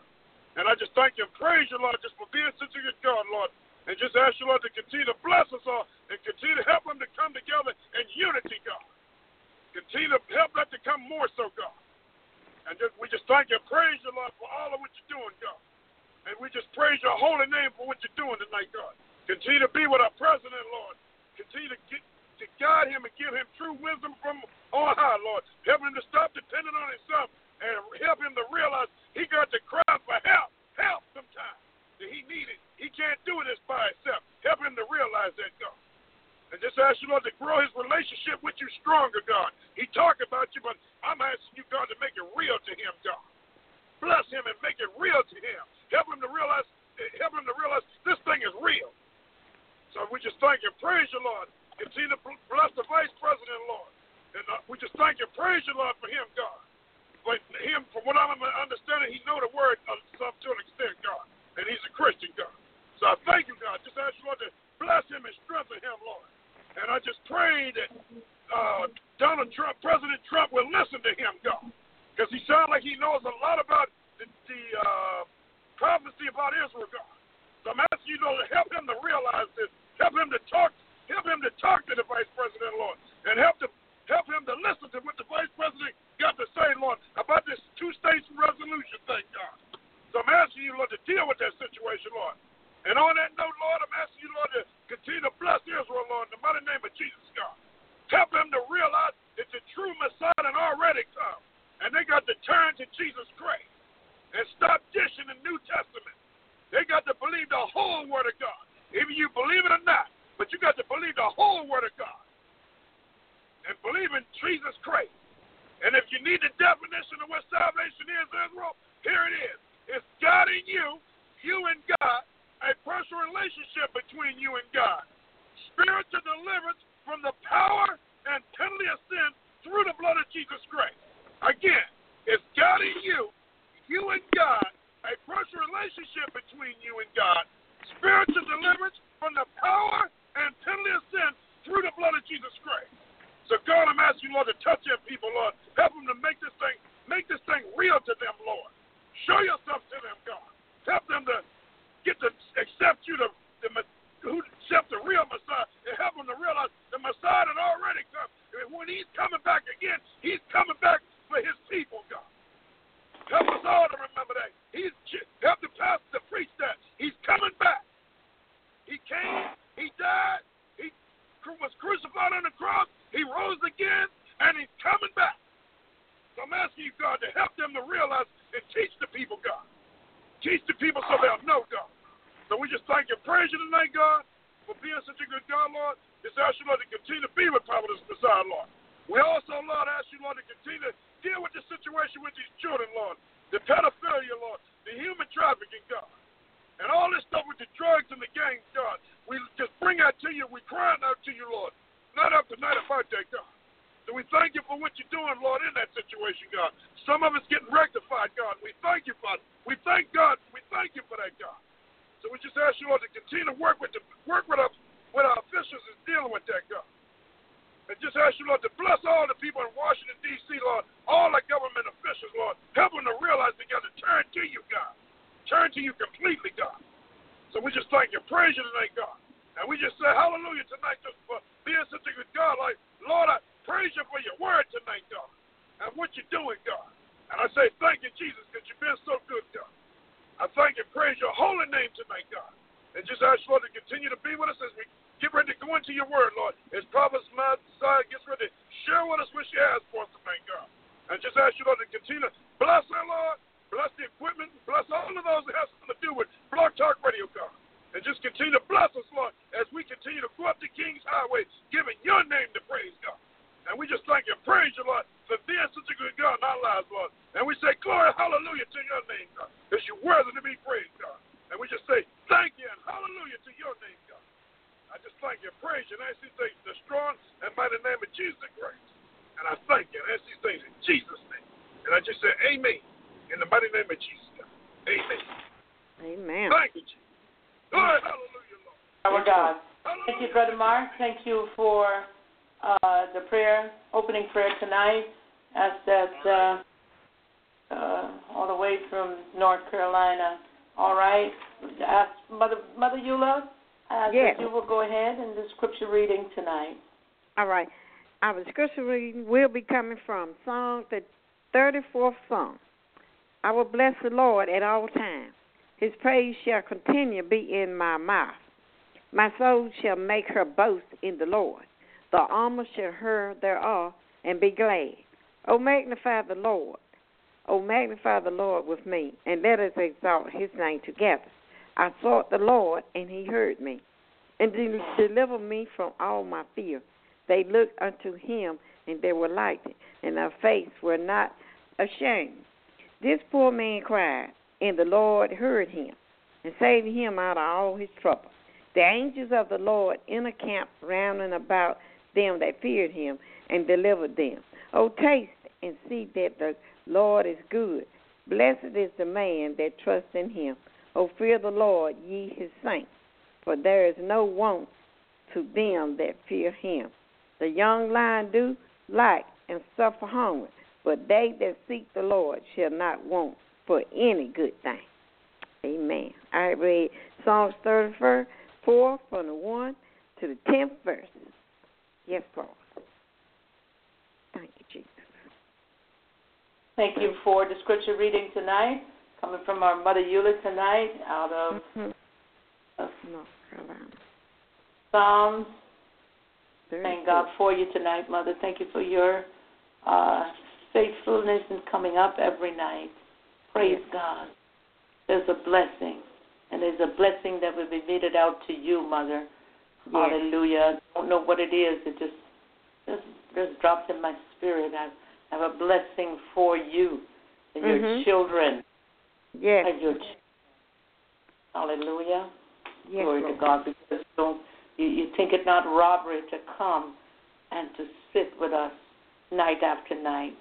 And I just thank you and praise you, Lord, just for being such a good God, Lord. And just ask you, Lord, to continue to bless us all and continue to help them to come together in unity, God. Continue to help that to come more so, God. And just, we just thank you praise you, Lord, for all of what you're doing, God. And we just praise your holy name for what you're doing tonight, God. Continue to be with our president, Lord. Continue to get to guide him and give him true wisdom from on high, Lord. Help him to stop depending on himself and help him to realize he got to cry for help, help sometimes that he needed. He can't do this by himself. Help him to realize that, God. And just ask you, Lord, to grow his relationship with you stronger, God. He talk about you, but I'm asking you, God, to make it real to him, God. Bless him and make it real to him. Help him to realize, help him to realize this thing is real. So we just thank you, praise you, Lord. Continue to bless the vice president, Lord. And uh, we just thank you, praise you, Lord, for him, God. But him, from what I'm understanding, he know the word of some to an extent, God. And he's a Christian, God. So I thank you, God. Just ask you, Lord, to bless him and strengthen him, Lord. And I just pray that uh, Donald Trump, President Trump, will listen to him, God. Because he sounds like he knows a lot about the, the uh, prophecy about Israel, God. So I'm asking you, Lord, to help him to realize this. Help him to talk. Help him to talk to the Vice President, Lord, and help to help him to listen to what the Vice President got to say, Lord, about this two states resolution thing, God. So I'm asking you, Lord, to deal with that situation, Lord. And on that note, Lord, I'm asking you, Lord, to continue to bless Israel, Lord, in the mighty name of Jesus, God. Help them to realize it's a true Messiah and already come. And they got to turn to Jesus Christ and stop dishing the New Testament. They got to believe the whole Word of God. Even you believe it or not, but you got to believe the whole Word of God. And believe in Jesus Christ. And if you need the definition of what salvation is, Israel, here it is. God in you, you and God, a personal relationship between you and God. Spiritual deliverance from the power and penalty of sin through the blood of Jesus Christ. Again, it's God in you, you and God, a personal relationship between you and God. Spiritual deliverance from the power and penalty of sin through the blood of Jesus Christ. So God, I'm asking you, Lord, to touch your people, Lord. Help them to make this thing, make this thing real to them, Lord. Show yourself to them, God. Help them to get to accept you, the, the who accept the real Messiah, and help them to realize the Messiah had already come. And when He's coming back again, He's coming back for His people, God. Help us all to remember that. He's help the pastor to preach that. He's coming back. He came. He died. He was crucified on the cross. He rose again, and He's coming back. So I'm asking you, God, to help them to realize and teach the people, God. Teach the people so they'll know, God. So we just thank you, praise you tonight, God, for being such a good God, Lord. Just ask you, Lord, to continue to be with Prophetess Massiah, Lord. We also, Lord, ask you, Lord, to continue to deal with the situation with these children, Lord. the pedophilia, Lord, the human trafficking, God, and all this stuff with the drugs and the gangs, God. We just bring that to you. We crying out to you, Lord, night after night about that, God. So we thank you for what you're doing, Lord, in that situation, God. Some of it's getting rectified, God. We thank you, Father. We thank God. We thank you for that, God. So we just ask you, Lord, to continue to work with the, work with us, with our officials is dealing with that, God. And just ask you, Lord, to bless all the people in Washington, D.C., Lord, all the government officials, Lord. Help them to realize they got to turn to you, God. Turn to you completely, God. So we just thank you, praise you tonight, God. And we just say hallelujah tonight just for being such a good God. Like, Lord, I praise you for your word tonight, God, and what you're doing, God. And I say thank you, Jesus, because you've been so good, God. I thank you, praise your holy name tonight, God. And just ask Lord to continue to be with us as we get ready to go into your word, Lord. As Prophet Massiah gets ready share with us what she has for us tonight, God. And just ask you, Lord, to continue to bless her, Lord. Bless the equipment. Bless all of those that have something to do with Blog Talk Radio, God. And just continue to bless us, Lord, as we continue to go up the King's Highway, giving your name to praise, God. And we just thank you, praise you, Lord, for being such a good God in our lives, Lord. And we say, glory, hallelujah to your name, God. Because you're worthy to be praised, God. And we just say, thank you and hallelujah to your name, God. I just thank you, praise you, and ask these things in the strong and mighty name of Jesus Christ. And I thank you and ask these things in Jesus' name. And I just say, amen, in the mighty name of Jesus, God. Amen. Amen. Thank you, Jesus. Glory, hallelujah, Lord. Our God. Hallelujah. Thank you, Brother Mark. Thank you for uh, the prayer, opening prayer tonight. Ask that uh, uh, all the way from North Carolina. All right. Ask Mother Mother Eula. Ask Yes. that you will go ahead in the scripture reading tonight. All right. Our scripture reading will be coming from Psalm the 34th Psalm. I will bless the Lord at all times. His praise shall continue be in my mouth. My soul shall make her boast in the Lord. The armor shall hear thereof and be glad. O magnify the Lord. O magnify the Lord with me, and let us exalt his name together. I sought the Lord, and he heard me, and de- delivered me from all my fear. They looked unto him, and they were lighted, and their face were not ashamed. This poor man cried, and the Lord heard him, and saved him out of all his trouble. The angels of the Lord in a camp round and about them that feared him, and delivered them. O taste and see that the Lord is good. Blessed is the man that trusts in him. O fear the Lord, ye his saints, for there is no want to them that fear him. The young lion do lack and suffer hunger, but they that seek the Lord shall not want for any good thing. Amen. I read Psalms 34 4 from the 1 to the 10th verse. Yes, Lord. Thank you, Jesus. Thank you for the scripture reading tonight, coming from our Mother Eula tonight out of, Mhm. of North Carolina. Psalms. Very Thank good. God for you tonight, Mother. Thank you for your uh, faithfulness in coming up every night. Praise Yes. God. There's a blessing, and there's a blessing that will be meted out to you, Mother. Yes. Hallelujah. I don't know what it is. It just just just dropped in my spirit. I have a blessing for you and your Mhm. children Yes. and your Hallelujah. Yes, Glory Lord. to God. Because you, don't, you, you think it not robbery to come and to sit with us night after night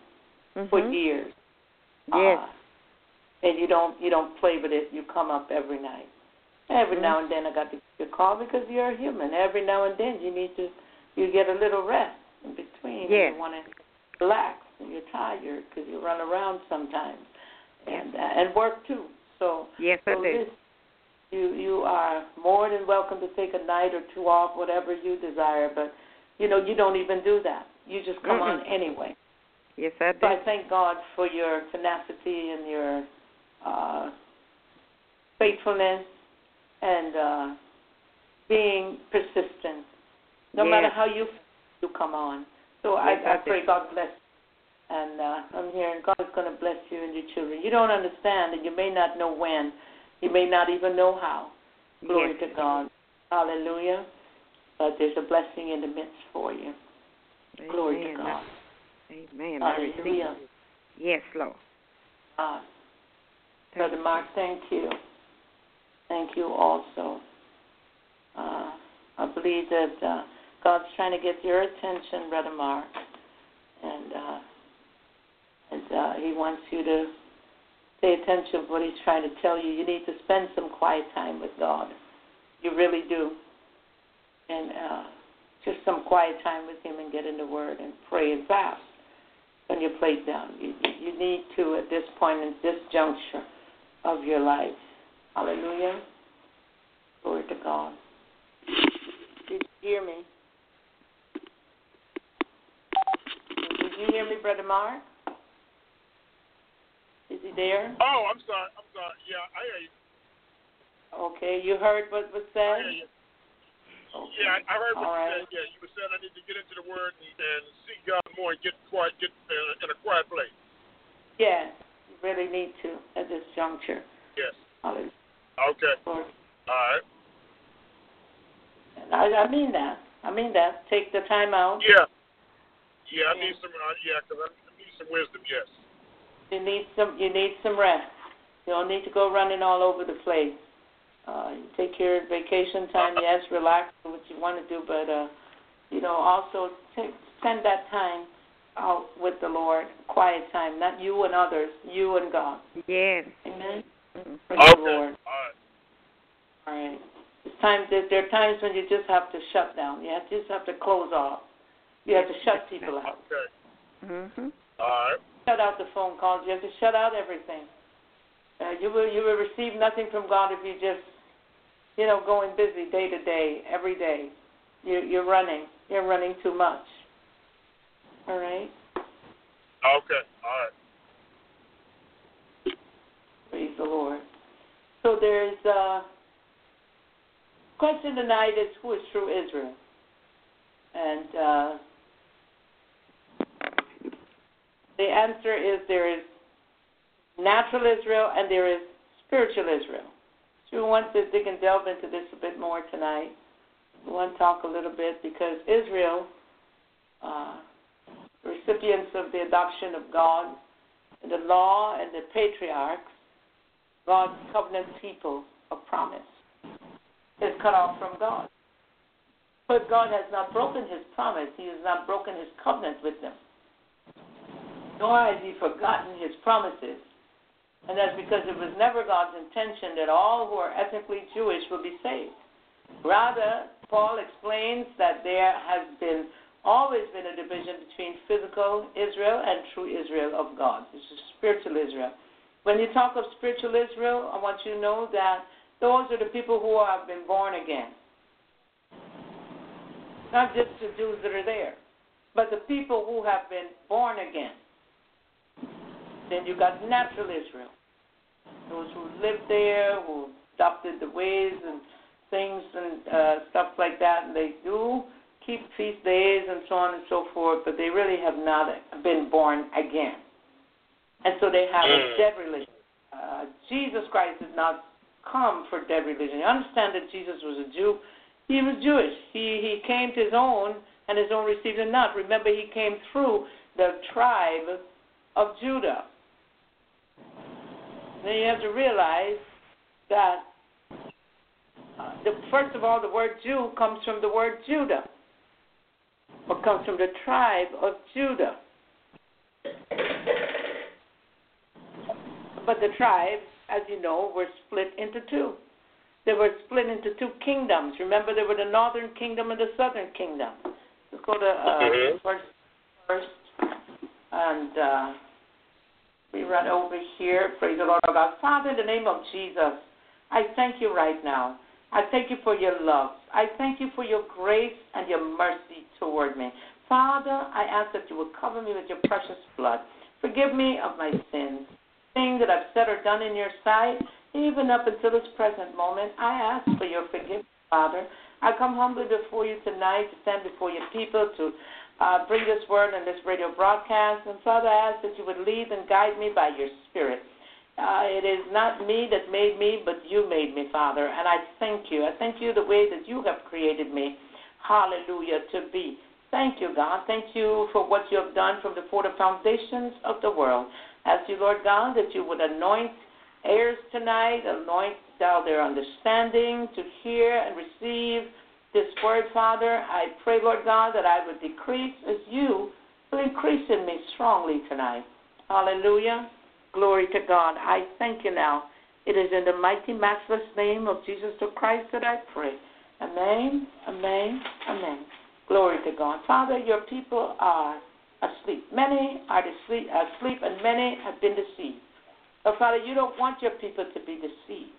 for Mhm. years. Yes. Uh, and you don't you don't play with it. You come up every night. Every Mhm. now and then I got to your call because you're a human. Every now and then you need to you get a little rest in between. Yes. You want to relax and you're tired because you run around sometimes and uh, and work too. So Yes, I so do. this, you you are more than welcome to take a night or two off, whatever you desire. But you know you don't even do that. You just come on Mm-mm. anyway. Yes, I do. So I thank God for your tenacity and your uh, faithfulness and uh, being persistent. No Yes. matter how you you come on. So Yes, I, I pray. God bless. you. And uh, I'm hearing God is going to bless you and your children. You don't understand, and you may not know when. You may not even know how. Glory yes. to God. Hallelujah. But there's a blessing in the midst for you. Glory to God. Amen. Hallelujah. Yes, Lord. God. Brother Mark, thank you. Thank you also. Uh, I believe that uh, God's trying to get your attention, Mark, and uh, and uh, He wants you to pay attention to what He's trying to tell you. You need to spend some quiet time with God. You really do, and uh, just some quiet time with Him and get in the Word and pray and fast. When you plate down, you you need to at this point in this juncture of your life. Hallelujah. Glory to God. Did you hear me? Did you hear me, Brother Mark? Is he there? Oh, I'm sorry. I'm sorry. Yeah, I hear you. Okay, you heard what was I said? hear you. Okay. Yeah, I heard what All you right. said. Yeah, you were saying I need to get into the Word and, and seek God more and get quiet, get uh, in a quiet place. Yes, you really need to at this juncture. Yes. Hallelujah. Okay. All right. I, I mean that. I mean that. Take the time out. Yeah. Yeah, I Yeah. need some. Uh, yeah, because I need some wisdom. Yes. You need some. You need some rest. You don't need to go running all over the place. Uh, you take your vacation time. Yes, relax, do what you want to do, but uh, you know, also take, spend that time out with the Lord, quiet time, not you and others, you and God. Yes. Amen. Praise Okay. the Lord. All right. All right. It's time. There, there are times when you just have to shut down. You have, just have to close off. You have to shut people out. Okay. Mhm. All right. Shut out the phone calls. You have to shut out everything. Uh, you will you will receive nothing from God if you just you know going busy day to day, every day. You you're running. You're running too much. All right. Okay. All right. Praise the Lord. So there's a question tonight is who is true Israel? And uh the answer is there is natural Israel and there is spiritual Israel. So we want to dig and delve into this a bit more tonight. We want to talk a little bit because Israel, uh, recipients of the adoption of God, the law and the patriarchs, God's covenant people of promise, is cut off from God. But God has not broken his promise. He has not broken his covenant with them. Nor has he forgotten his promises. And that's because it was never God's intention that all who are ethnically Jewish will be saved. Rather, Paul explains that there has been always been a division between physical Israel and true Israel of God. This is spiritual Israel. When you talk of spiritual Israel, I want you to know that those are the people who have been born again. Not just the Jews that are there, but the people who have been born again. Then you got natural Israel. Those who lived there, who adopted the ways and things and uh, stuff like that, and they do keep feast days and so on and so forth, but they really have not been born again. And so they have a Mm. dead religion. Uh, Jesus Christ did not come for dead religion. You understand that Jesus was a Jew. He was Jewish. He he came to his own, and his own received him not. Remember, he came through the tribe of Judah. Then you have to realize that uh, the, first of all, the word Jew comes from the word Judah, or comes from the tribe of Judah. But the tribes, as you know, were split into two. They were split into two kingdoms. Remember, there were the northern kingdom and the southern kingdom. Let's go to uh, Mhm. verse first, and uh, we run over here. Praise the Lord our God. Father, in the name of Jesus, I thank you right now. I thank you for your love. I thank you for your grace and your mercy toward me. Father, I ask that you will cover me with your precious blood. Forgive me of my sins, things that I've said or done in your sight, even up until this present moment. I ask for your forgiveness, Father. I come humbly before you tonight to stand before your people to uh, bring this word and this radio broadcast. And Father, I ask that you would lead and guide me by your Spirit. Uh, it is not me that made me, but you made me, Father. And I thank you. I thank you the way that you have created me. Hallelujah, to be. Thank you, God. Thank you for what you have done from before the foundations of the world. Ask you, Lord God, that you would anoint ears tonight. Anoint thou their understanding to hear and receive this word, Father. I pray, Lord God, that I would decrease as you will increase in me strongly tonight. Hallelujah. Glory to God. I thank you now. It is in the mighty, matchless name of Jesus the Christ that I pray. Amen, amen, amen. Glory to God. Father, your people are asleep. Many are asleep, asleep and many have been deceived. But Father, you don't want your people to be deceived.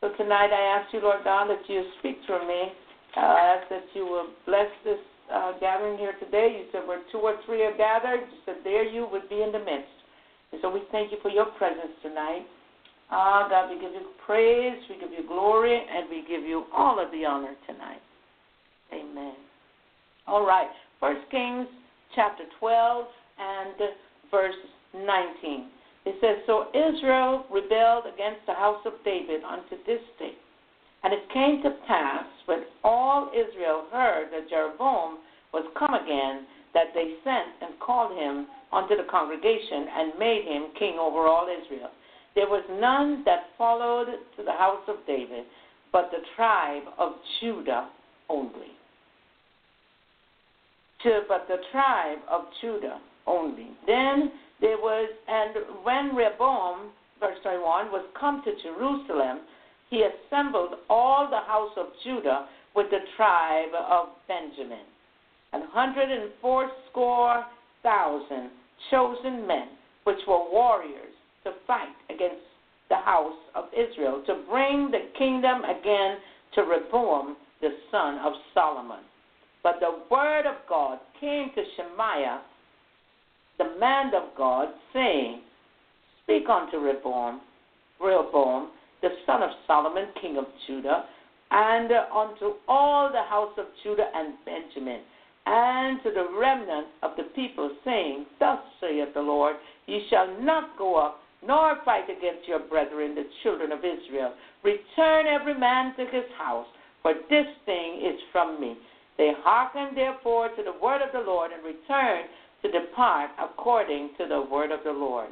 So tonight I ask you, Lord God, that you speak through me. Uh, I ask that you will bless this uh, gathering here today. You said where two or three are gathered, you said there you would be in the midst. And so we thank you for your presence tonight. Ah, God, we give you praise, we give you glory, and we give you all of the honor tonight. Amen. All right. First Kings chapter 12 and verse 19. It says, So Israel rebelled against the house of David unto this day. And it came to pass, when all Israel heard that Jeroboam was come again, that they sent and called him unto the congregation and made him king over all Israel. There was none that followed to the house of David, but the tribe of Judah only. To, but the tribe of Judah only. Then there was, and when Rehoboam, verse 21, was come to Jerusalem, he assembled all the house of Judah with the tribe of Benjamin, and hundred and fourscore thousand chosen men, which were warriors to fight against the house of Israel, to bring the kingdom again to Rehoboam, the son of Solomon. But the word of God came to Shemaiah, the man of God, saying, Speak unto Rehoboam, Rehoboam, the son of Solomon, king of Judah, and unto all the house of Judah and Benjamin, and to the remnant of the people, saying, Thus saith the Lord, Ye shall not go up nor fight against your brethren, the children of Israel. Return every man to his house, for this thing is from me. They hearkened therefore to the word of the Lord and returned to depart according to the word of the Lord.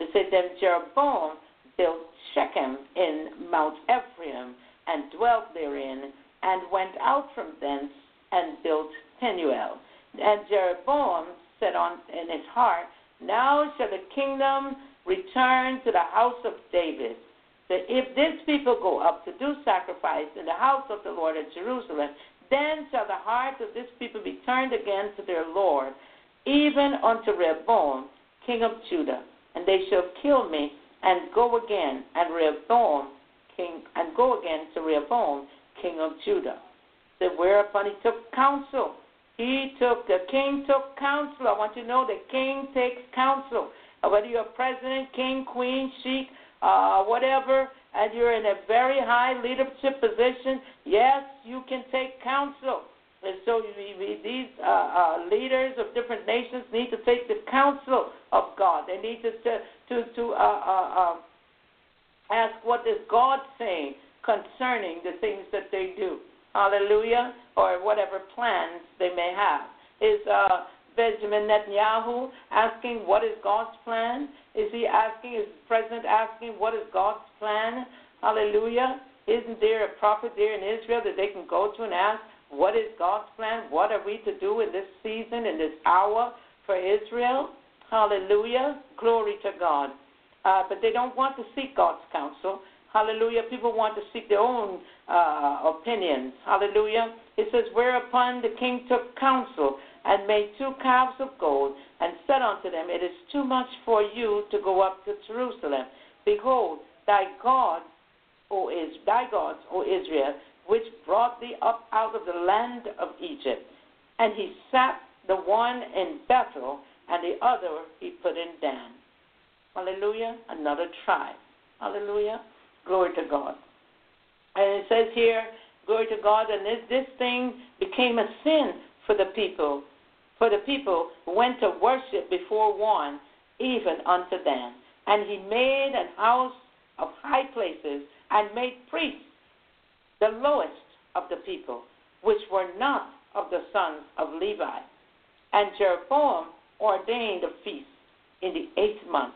It said, Then Jeroboam built Shechem in Mount Ephraim and dwelt therein, and went out from thence and built Penuel. And Jeroboam said on in his heart, Now shall the kingdom return to the house of David. That if this people go up to do sacrifice in the house of the Lord at Jerusalem, then shall the heart of this people be turned again to their Lord, even unto Rehoboam, king of Judah, and they shall kill me and go again and Rehoboam, king, and go again to Rehoboam, king of Judah. That whereupon he took counsel. He took the king took counsel. I want you to know the king takes counsel whether you're president, king, queen, sheik, uh, whatever, and you're in a very high leadership position, yes, you can take counsel. And so these uh, uh, leaders of different nations need to take the counsel of God. They need to to to, to uh, uh, uh, ask what is God saying concerning the things that they do. Hallelujah, or whatever plans they may have. Is uh, Benjamin Netanyahu asking what is God's plan? Is he asking, is the president asking what is God's plan? Hallelujah. Isn't there a prophet there in Israel that they can go to and ask, what is God's plan? What are we to do in this season, in this hour for Israel? Hallelujah. Glory to God. Uh, but they don't want to seek God's counsel. Hallelujah. People want to seek their own uh, opinions. Hallelujah. It says, Whereupon the king took counsel and made two calves of gold, and said unto them, It is too much for you to go up to Jerusalem. Behold, thy God, O is thy gods, O Israel, which brought thee up out of the land of Egypt. And he sat the one in Bethel, and the other he put in Dan. Hallelujah. Another tribe. Hallelujah. Glory to God. And it says here, glory to God, and this, this thing became a sin for the people for the people went to worship before one, even unto Dan. And he made an house of high places and made priests the lowest of the people, which were not of the sons of Levi. And Jeroboam ordained a feast in the eighth month,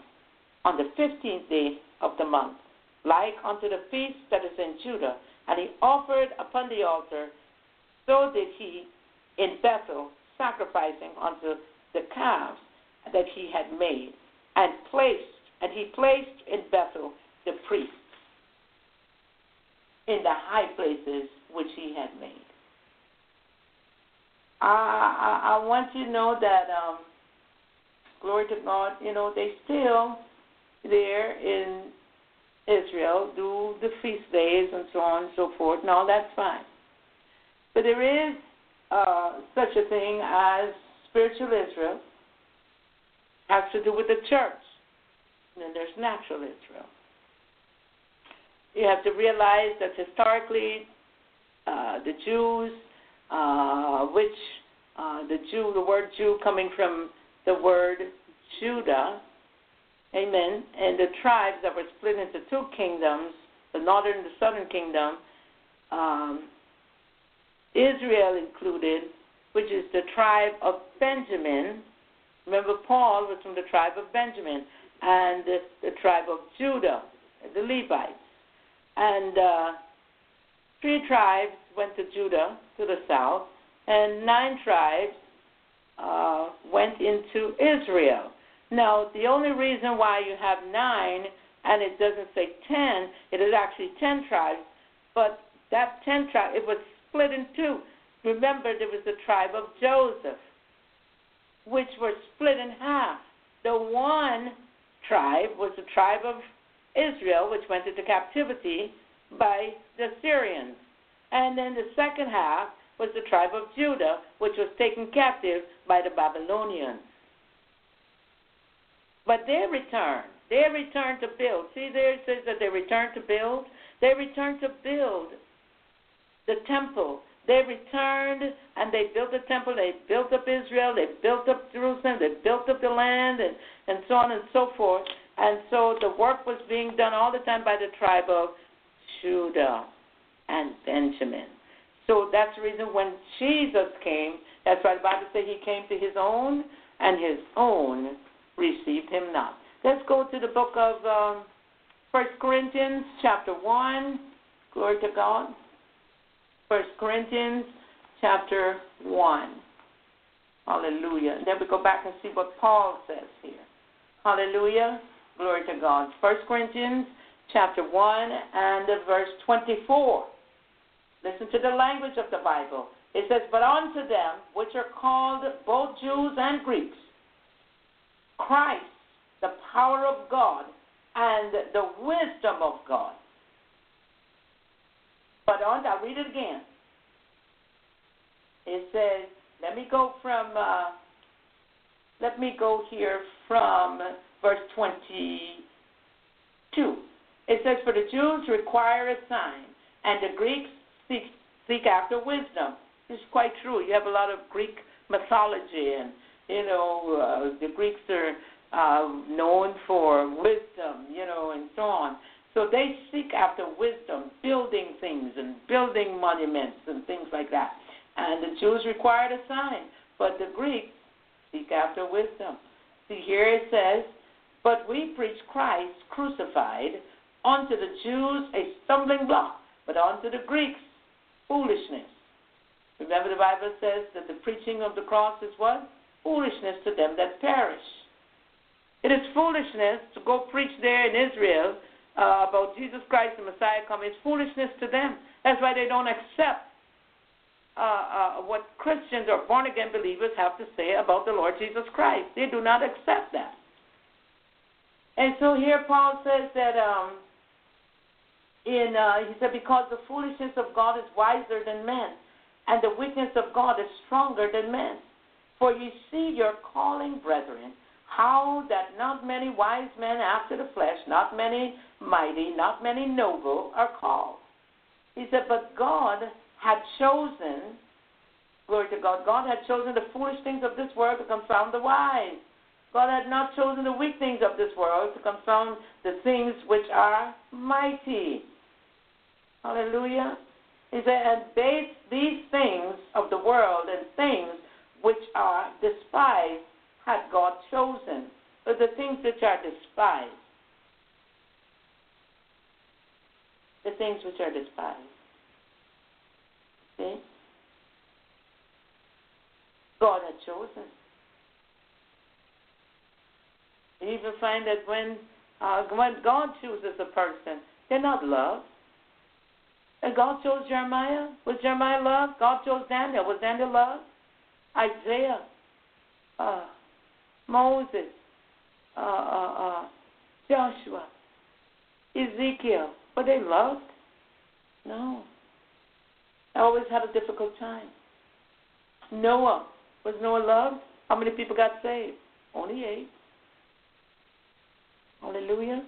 on the fifteenth day of the month, like unto the feast that is in Judah. And he offered upon the altar, so did he in Bethel, sacrificing unto the calves that he had made, and placed, and he placed in Bethel the priests in the high places which he had made. I, I, I want you to know that, um, glory to God, you know, they still there in Israel do the feast days and so on and so forth. and all that's fine. But there is uh, such a thing as spiritual Israel, has to do with the church. And then there's natural Israel. You have to realize that historically, uh, the Jews, uh, which uh, the Jew, the word Jew coming from the word Judah, amen, and the tribes that were split into two kingdoms, the northern and the southern kingdom, um, Israel included, which is the tribe of Benjamin. Remember, Paul was from the tribe of Benjamin, and the, the tribe of Judah, the Levites. And uh, three tribes went to Judah, to the south, and nine tribes uh, went into Israel. Now, the only reason why you have nine and it doesn't say ten, it is actually ten tribes, but that ten tribes, it was split in two. Remember, there was the tribe of Joseph, which were split in half. The one tribe was the tribe of Israel, which went into captivity by the Syrians. And then the second half was the tribe of Judah, which was taken captive by the Babylonians. But they returned. They returned to build. See, there it says that they returned to build. They returned to build the temple. They returned and they built the temple. They built up Israel. They built up Jerusalem. They built up the land and, and so on and so forth. And so the work was being done all the time by the tribe of Judah and Benjamin. So that's the reason when Jesus came, that's why the Bible says he came to his own, and his own received him not. Let's go to the book of um, 1 Corinthians, chapter 1. Glory to God. 1 Corinthians chapter 1. Hallelujah. Then we go back and see what Paul says here. Hallelujah. Glory to God. 1 Corinthians chapter 1 and verse 24. Listen to the language of the Bible. It says, But unto them which are called both Jews and Greeks, Christ, the power of God, and the wisdom of God but on, I'll read it again. It says, let me go from, uh, let me go here from verse 22. It says, For the Jews require a sign, and the Greeks seek, seek after wisdom. It's quite true. You have a lot of Greek mythology, and, you know, uh, the Greeks are uh, known for wisdom, you know, and so on. So they seek after wisdom, building things and building monuments and things like that. And the Jews required a sign, but the Greeks seek after wisdom. See, here it says, But we preach Christ crucified, unto the Jews a stumbling block, but unto the Greeks foolishness. Remember, the Bible says that the preaching of the cross is what? Foolishness to them that perish. It is foolishness to go preach there in Israel uh, about Jesus Christ, the Messiah coming, is foolishness to them. That's why they don't accept uh, uh, what Christians or born again believers have to say about the Lord Jesus Christ. They do not accept that. And so here Paul says that um, in uh, he said because the foolishness of God is wiser than men, and the weakness of God is stronger than men. For you see your calling, brethren, how that not many wise men after the flesh, not many mighty, not many noble are called. He said, but God had chosen, glory to God, God had chosen the foolish things of this world to confound the wise. God had not chosen the weak things of this world to confound the things which are mighty. Hallelujah. He said, and base these things of the world and things which are despised had God chosen. But the things which are despised the things which are despised. See? God had chosen. You even find that when uh, when God chooses a person, they're not loved. And God chose Jeremiah. Was Jeremiah loved? God chose Daniel. Was Daniel loved? Isaiah, uh, Moses, uh, uh, uh, Joshua, Ezekiel. Were they loved? No. I always had a difficult time. Noah. Was Noah loved? How many people got saved? Only eight. Hallelujah.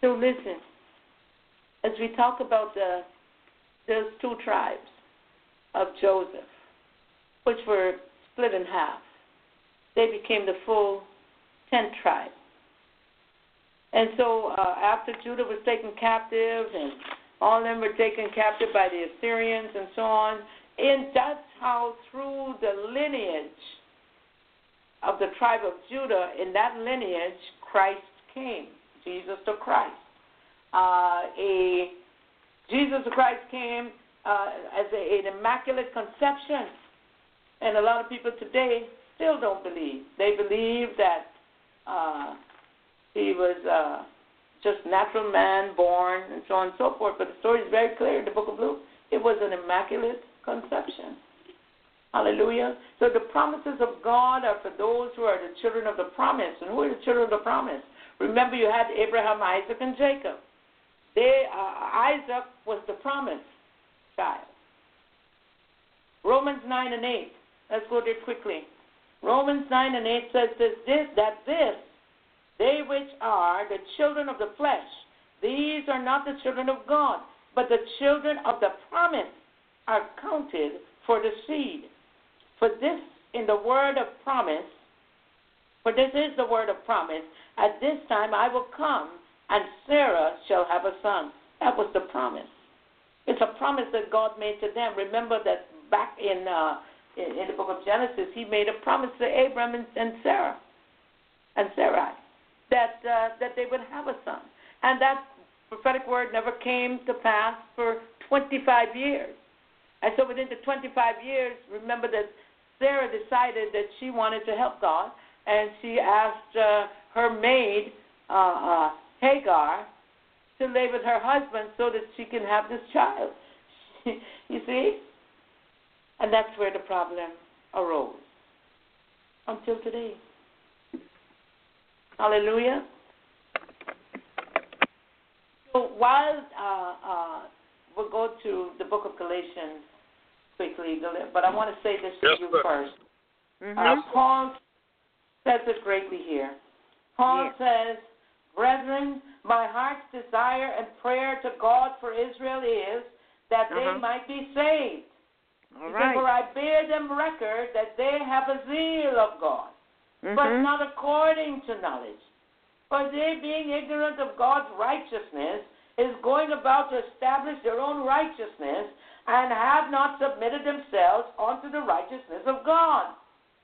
So listen, as we talk about the those two tribes of Joseph, which were split in half, they became the full ten tribes. And so uh, after Judah was taken captive and all of them were taken captive by the Assyrians and so on, and that's how through the lineage of the tribe of Judah, in that lineage, Christ came, Jesus the Christ. Uh, a Jesus the Christ came uh, as a, an immaculate conception, and a lot of people today still don't believe. They believe that uh, he was uh, just natural man born and so on and so forth. But the story is very clear in the book of Luke. It was an immaculate conception. Hallelujah. So the promises of God are for those who are the children of the promise. And who are the children of the promise? Remember, you had Abraham, Isaac, and Jacob. They, uh, Isaac was the promise child. Romans 9 and 8. Let's go there quickly. Romans 9 and 8 says this, this that this, they which are the children of the flesh, these are not the children of God, but the children of the promise are counted for the seed. For this in the word of promise, for this is the word of promise, at this time I will come, and Sarah shall have a son. That was the promise. It's a promise that God made to them. Remember that back in uh, in, in the book of Genesis, He made a promise to Abram and, and Sarah and Sarai that uh, that they would have a son, and that prophetic word never came to pass for 25 years. And so within the 25 years, remember that Sarah decided that she wanted to help God, and she asked uh, her maid uh, uh, Hagar to lay with her husband so that she can have this child. you see? And that's where the problem arose until today. Hallelujah. So while uh, uh, we'll go to the book of Galatians quickly, but I want to say this to yes, you sir. 1st Mm-hmm. Uh, Paul says it greatly here. Paul Yes. says, Brethren, my heart's desire and prayer to God for Israel is that Uh-huh. they might be saved. All He said. For I bear them record that they have a zeal of God, but Mhm. not according to knowledge. For they, being ignorant of God's righteousness, is going about to establish their own righteousness, and have not submitted themselves unto the righteousness of God.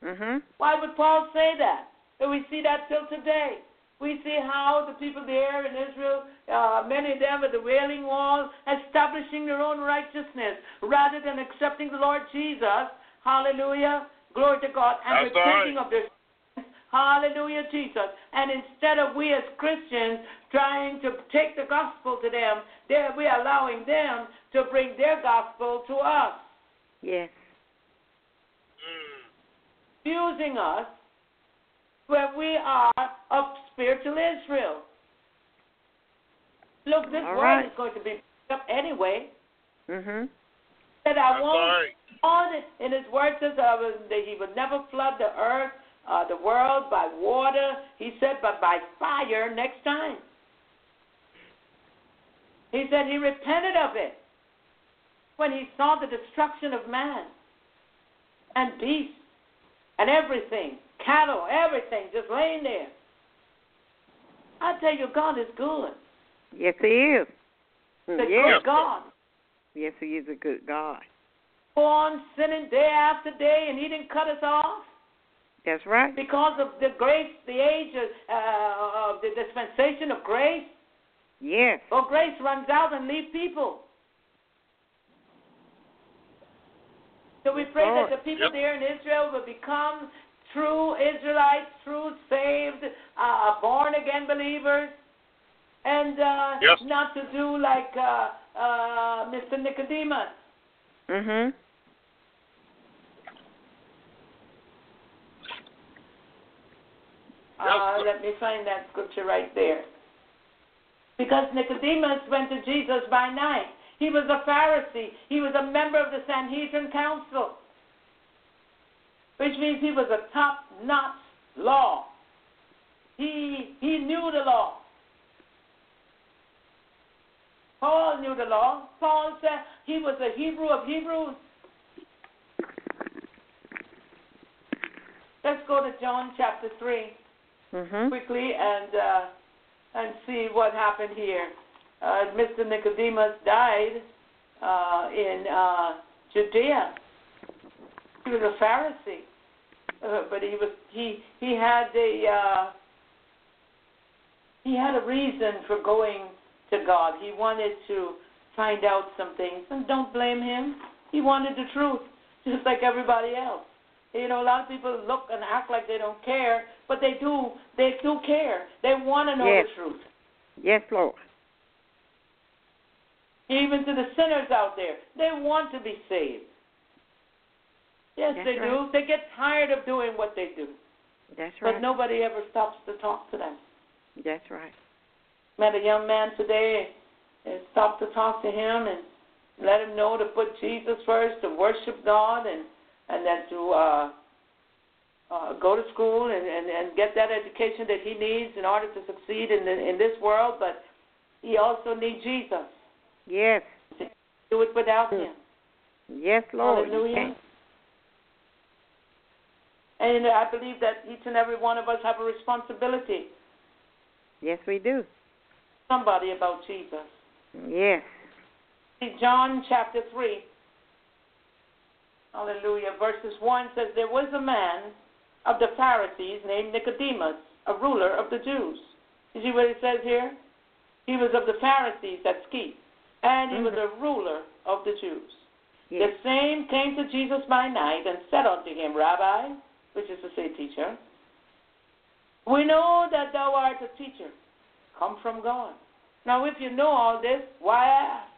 Mhm. Why would Paul say that? And we see that till today. We see how the people there in Israel, uh, many of them at the Wailing Wall, establishing their own righteousness rather than accepting the Lord Jesus. Hallelujah. Glory to God. And That's repenting right. of their sins. Hallelujah, Jesus. And instead of we as Christians trying to take the gospel to them, they're, we're allowing them to bring their gospel to us. Yes. Mm. using us where we are of spiritual Israel. Look, this All world right. is going to be picked up anyway. Mhm. That I That's won't right. on it. In his word says uh, that he would never flood the earth, uh, the world by water. He said, but by fire next time. He said he repented of it when he saw the destruction of man and beasts and everything, cattle, everything just laying there. I tell you, God is good. Yes, he is. The Yes. good God. Yes, he is a good God. Go on sinning day after day, and He didn't cut us off. That's right. because of the grace, the age of, uh, of the dispensation of grace. Yes. Or grace runs out and leave people. So we pray Lord. that the people Yep. there in Israel will become true Israelites, true saved, uh, born again believers, and uh, Yes. not to do like uh, uh, Mr. Nicodemus. Mhm. Uh, let me find that scripture right there. Because Nicodemus went to Jesus by night. He was a Pharisee. He was a member of the Sanhedrin Council, which means he was a top-notch law. He he knew the law. Paul knew the law. Paul said he was a Hebrew of Hebrews. Let's go to John chapter 3 mm-hmm. quickly and uh, and see what happened here. Uh, Mr. Nicodemus died uh, in uh, Judea. He was a Pharisee, uh, but he was he he had a uh, he had a reason for going to God. He wanted to find out some things, and don't blame him. He wanted the truth, just like everybody else. You know, a lot of people look and act like they don't care, but they do. They do care. They want to know Yes. the truth. Yes, Lord. Even to the sinners out there, they want to be saved. Yes, That's they do. They get tired of doing what they do, That's right. but nobody ever stops to talk to them. That's right. Met a young man today and stopped to talk to him and let him know to put Jesus first, to worship God, and and then to uh, uh, go to school and, and and get that education that he needs in order to succeed in the, in this world. But he also needs Jesus. Yes. Do it without him. Yes, Lord. Hallelujah. And I believe that each and every one of us have a responsibility. Yes, we do. Somebody about Jesus. Yes. See, John chapter 3, hallelujah, verses 1 says, There was a man of the Pharisees named Nicodemus, a ruler of the Jews. You see what it says here? He was of the Pharisees, that's key. And he was a mm-hmm. ruler of the Jews. Yes. The same came to Jesus by night and said unto him, Rabbi, which is to say, teacher, we know that thou art a teacher, come from God. Now, if you know all this, why ask?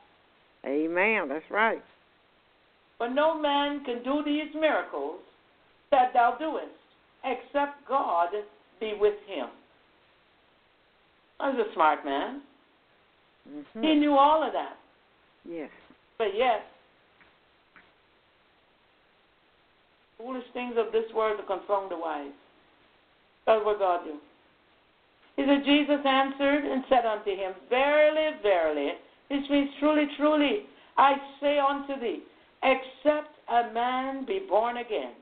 Amen. That's right. For no man can do these miracles that thou doest, except God be with him. I was a smart man. Mhm. He knew all of that. Yes. But yes, foolish things of this world to confound the wise. That's what God do. He said, Jesus answered and said unto him, Verily, verily, this means truly, truly, I say unto thee, except a man be born again,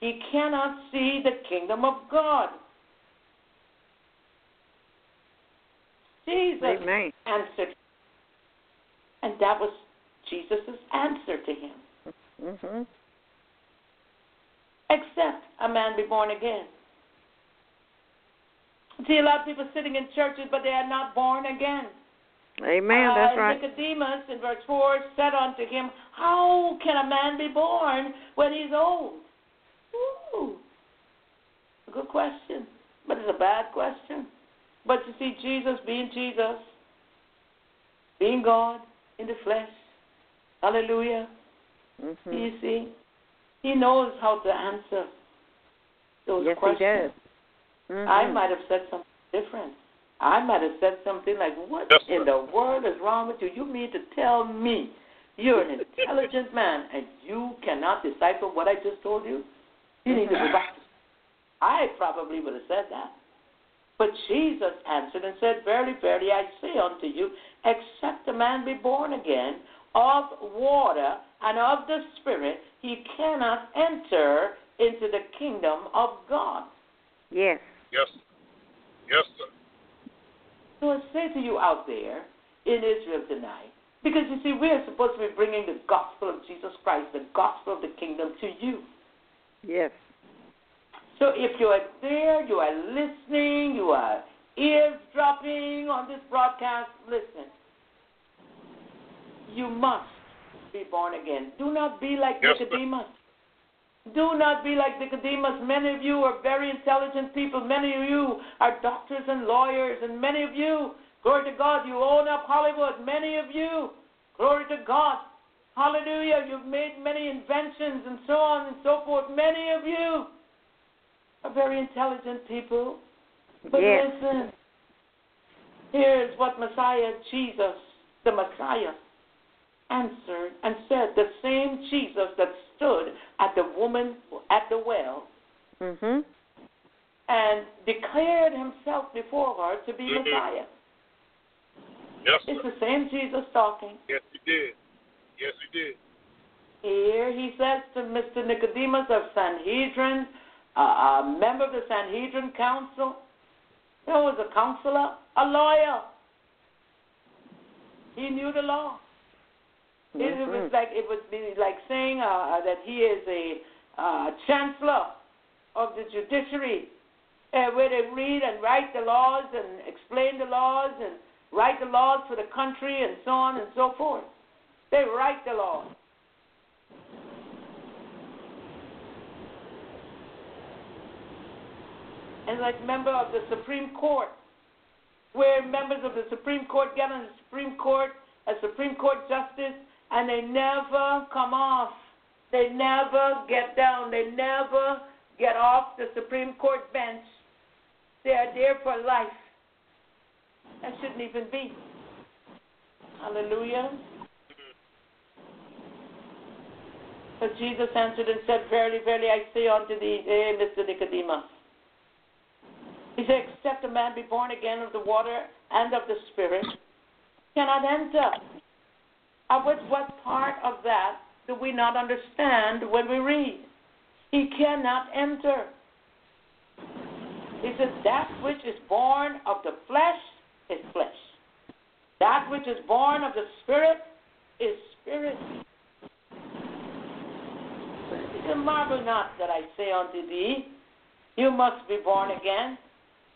he cannot see the kingdom of God. Jesus Amen. answered, and that was Jesus' answer to him. Mhm. except a man be born again. See, a lot of people sitting in churches, but they are not born again. Amen. Uh, That's right. Nicodemus in verse 4 said unto him, How can a man be born when he's old? Ooh, a good question, but it's a bad question. But you see, Jesus being Jesus, being God in the flesh, hallelujah, Mhm. you see, he knows how to answer those Yes, he questions. does. Mhm. I might have said something different. I might have said something like, What Yes, in the world is wrong with you? You mean to tell me you're an intelligent man and you cannot decipher what I just told you? You need to mm-hmm. go back. I probably would have said that. But Jesus answered and said, Verily, verily, I say unto you, except a man be born again of water and of the Spirit, he cannot enter into the kingdom of God. Yes. Yes. Yes, sir. So I say to you out there in Israel tonight, because you see, we are supposed to be bringing the gospel of Jesus Christ, the gospel of the kingdom to you. Yes. So if you are there, you are listening, you are eavesdropping on this broadcast, listen. You must be born again. Do not be like Yes, Nicodemus. Do not be like Nicodemus. Many of you are very intelligent people. Many of you are doctors and lawyers, and many of you, glory to God, you own up Hollywood. Many of you, glory to God, hallelujah, you've made many inventions and so on and so forth. Many of you are very intelligent people. But Yes. listen, here's what Messiah Jesus, the Messiah, answered and said, the same Jesus that stood at the woman at the well Mhm. and declared himself before her to be Mhm. Messiah. Yes, It's sir. the same Jesus talking. Yes, he did. Yes, he did. Here he says to Mr. Nicodemus of Sanhedrin, uh, a member of the Sanhedrin council, there was a counselor, a lawyer. He knew the law. It, it was Mhm. like it would be like saying uh, that he is a uh, chancellor of the judiciary, uh, where they read and write the laws and explain the laws and write the laws for the country and so on and so forth. They write the laws. And like member of the Supreme Court, where members of the Supreme Court get on the Supreme Court as Supreme Court justice and they never come off. They never get down. They never get off the Supreme Court bench. They are there for life. That shouldn't even be. Hallelujah. But Jesus answered and said, Verily, verily, I say unto thee, eh, Mr. Nicodemus. He said, Except a man be born again of the water and of the Spirit, cannot enter. Uh, and what, what part of that do we not understand when we read? He cannot enter. He says, That which is born of the flesh is flesh. That which is born of the Spirit is spirit. Said, Marvel not that I say unto thee, You must be born again.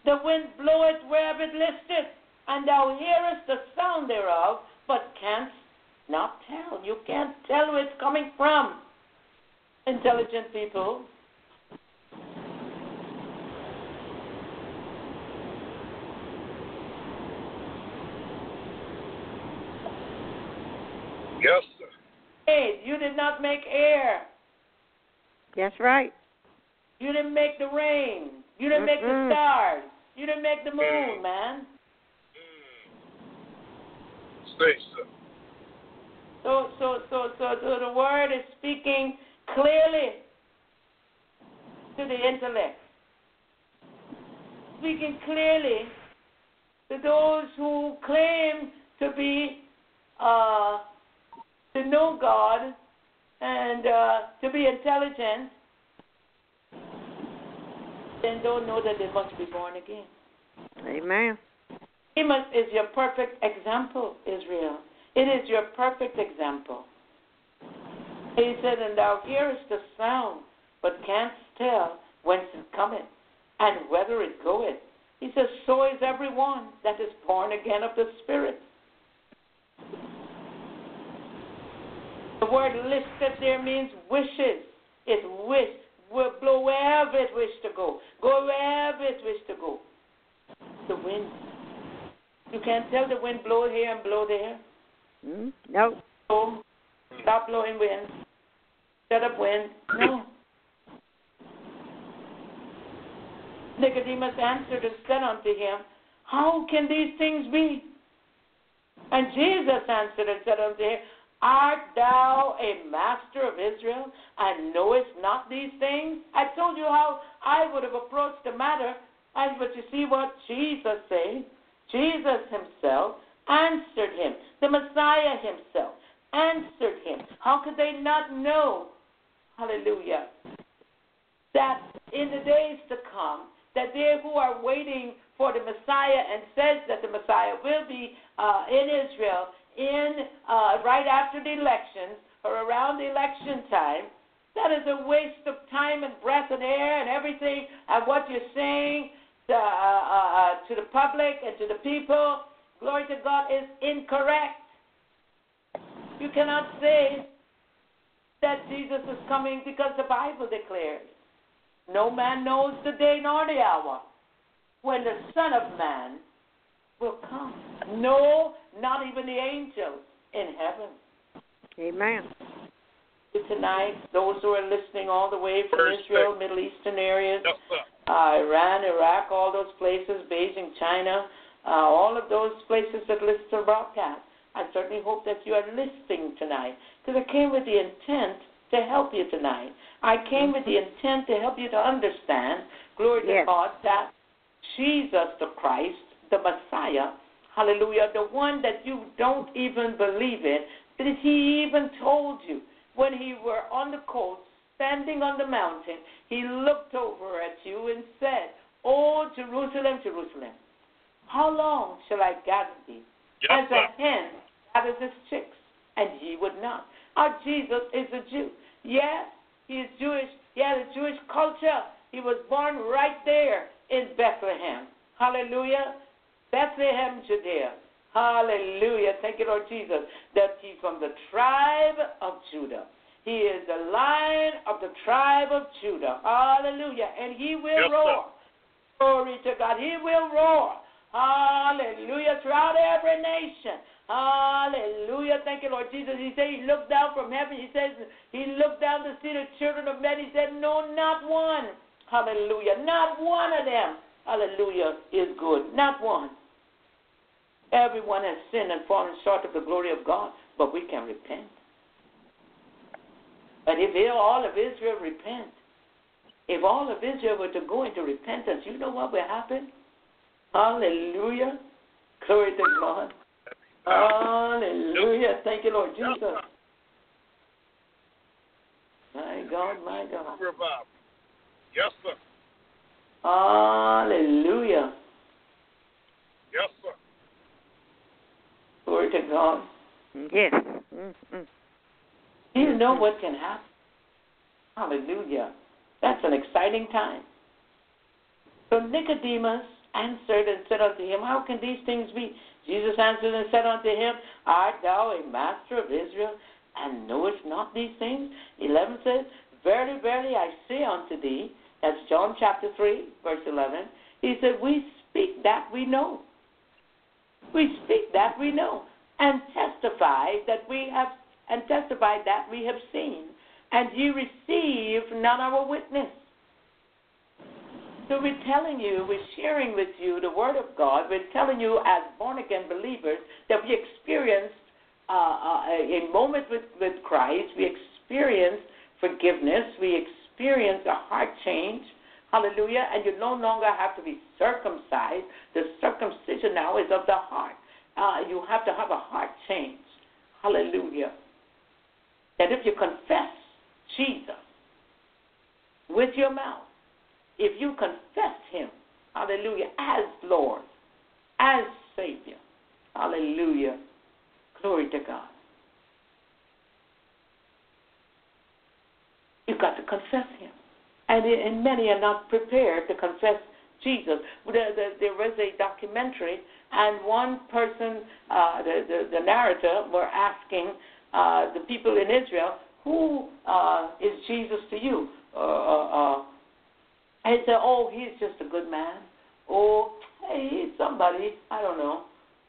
The wind bloweth wherever it listeth, and thou hearest the sound thereof, but canst not tell. You can't tell where it's coming from. Intelligent people. Yes, sir. Hey, you did not make air. That's right. You didn't make the rain. You didn't make the stars. You didn't make the moon, man. Mm. Say, sir. So, so, so, so, so the word is speaking clearly to the intellect, speaking clearly to those who claim to be, uh, to know God and uh, to be intelligent, then don't know that they must be born again. Amen. Amos is your perfect example, Israel. It is your perfect example. He said, And thou hearest the sound, but canst tell whence it cometh, and whither it goeth. He says, So is everyone that is born again of the Spirit. The word listed there means wishes. It wish, will blow wherever it wish to go, go wherever it wish to go. The wind. You can't tell the wind blow here and blow there. Mm? No. Oh, stop blowing wind. Shut up wind. No. Nicodemus answered and said unto him, How can these things be? And Jesus answered and said unto him, Art thou a master of Israel, and knowest not these things? I told you how I would have approached the matter, but you see what Jesus said. Jesus himself answered him. The Messiah himself answered him. How could they not know? Hallelujah. That in the days to come, that they who are waiting for the Messiah and says that the Messiah will be uh, in Israel in uh, right after the elections or around election time, that is a waste of time and breath and air and everything and what you're saying. uh, uh, to the public and to the people, glory to God, is incorrect. You cannot say that Jesus is coming because the Bible declares no man knows the day nor the hour when the Son of Man will come. No, not even the angels in heaven. Amen. Tonight, those who are listening all the way from First Israel. Middle Eastern areas, Yes, uh, Iran, Iraq, all those places, Beijing, China, uh, all of those places that listen to the broadcast. I certainly hope that you are listening tonight because I came with the intent to help you tonight. I came with the intent to help you to understand, glory to God, that Jesus the Christ, the Messiah, hallelujah, the one that you don't even believe in, that he even told you when he were on the coast, standing on the mountain, he looked over at you and said, Oh, Jerusalem, Jerusalem, how long shall I gather thee? As a hen gathers its chicks, and ye would not. Our Jesus is a Jew. Yes, he is Jewish. He had a Jewish culture. He was born right there in Bethlehem. Hallelujah. Bethlehem, Judea. Hallelujah. Thank you, Lord Jesus. That he's from the tribe of Judah. He is the lion of the tribe of Judah. Hallelujah. And he will Yes, sir. roar. Glory to God. He will roar. Hallelujah. Throughout every nation. Hallelujah. Thank you, Lord Jesus. He said he looked down from heaven. He says he looked down to see the children of men. He said, No, not one. Hallelujah. Not one of them. Hallelujah is good. Not one. Everyone has sinned and fallen short of the glory of God, but we can repent. But if all of Israel repent, if all of Israel were to go into repentance, you know what will happen? Hallelujah. Glory to God. Hallelujah. Thank you, Lord Jesus. My God, my God. Revival. Yes, sir. Hallelujah. Yes, sir. Glory to God. Yes. Mm-mm. Do you know what can happen? Hallelujah. That's an exciting time. So Nicodemus answered and said unto him, How can these things be? Jesus answered and said unto him, Art thou a master of Israel, and knowest not these things? 11 says, Verily, verily, I say unto thee, that's John chapter 3, verse 11. He said, We speak that we know. We speak that we know, and testify that we have, and testify that we have seen, and ye receive not our witness. So we're telling you, we're sharing with you the Word of God. We're telling you, as born again believers, that we experienced uh, uh, a moment with, with Christ. We experienced forgiveness. We experienced a heart change. Hallelujah. And you no longer have to be circumcised. The circumcision now is of the heart. Uh, you have to have a heart change. Hallelujah. That if you confess Jesus with your mouth, if you confess him, hallelujah, as Lord, as Savior, hallelujah, glory to God. You've got to confess him. And, and many are not prepared to confess Jesus. There, there, there was a documentary, and one person, uh, the, the, the narrator, were asking uh, the people in Israel, Who uh, is Jesus to you? Uh, uh, uh, and said, Oh, he's just a good man. Oh, hey, he's somebody. I don't know.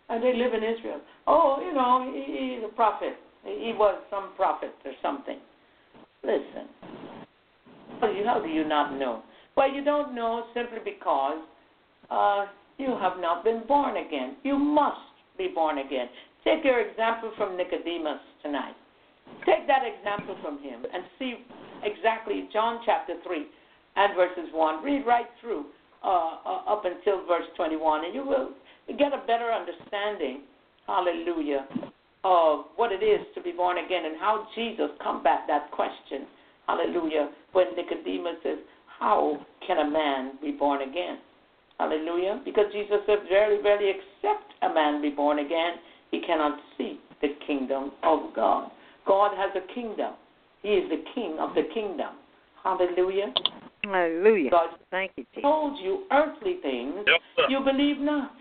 And they live in Israel. Oh, you know, he, he's a prophet. He was some prophet or something. Listen. How do you, how do you not know? Well, you don't know simply because uh, you have not been born again. You must be born again. Take your example from Nicodemus tonight. Take that example from him and see exactly John chapter 3 and verses 1. Read right through uh, uh, up until verse 21, and you will get a better understanding, hallelujah, of what it is to be born again and how Jesus combat that question, hallelujah, when Nicodemus says, How can a man be born again? Hallelujah. Because Jesus said, Verily, verily, except a man be born again, he cannot see the kingdom of God. God has a kingdom. He is the king of the kingdom. Hallelujah. Hallelujah. God Thank you, Jesus. told you earthly things, Yes, you believe not.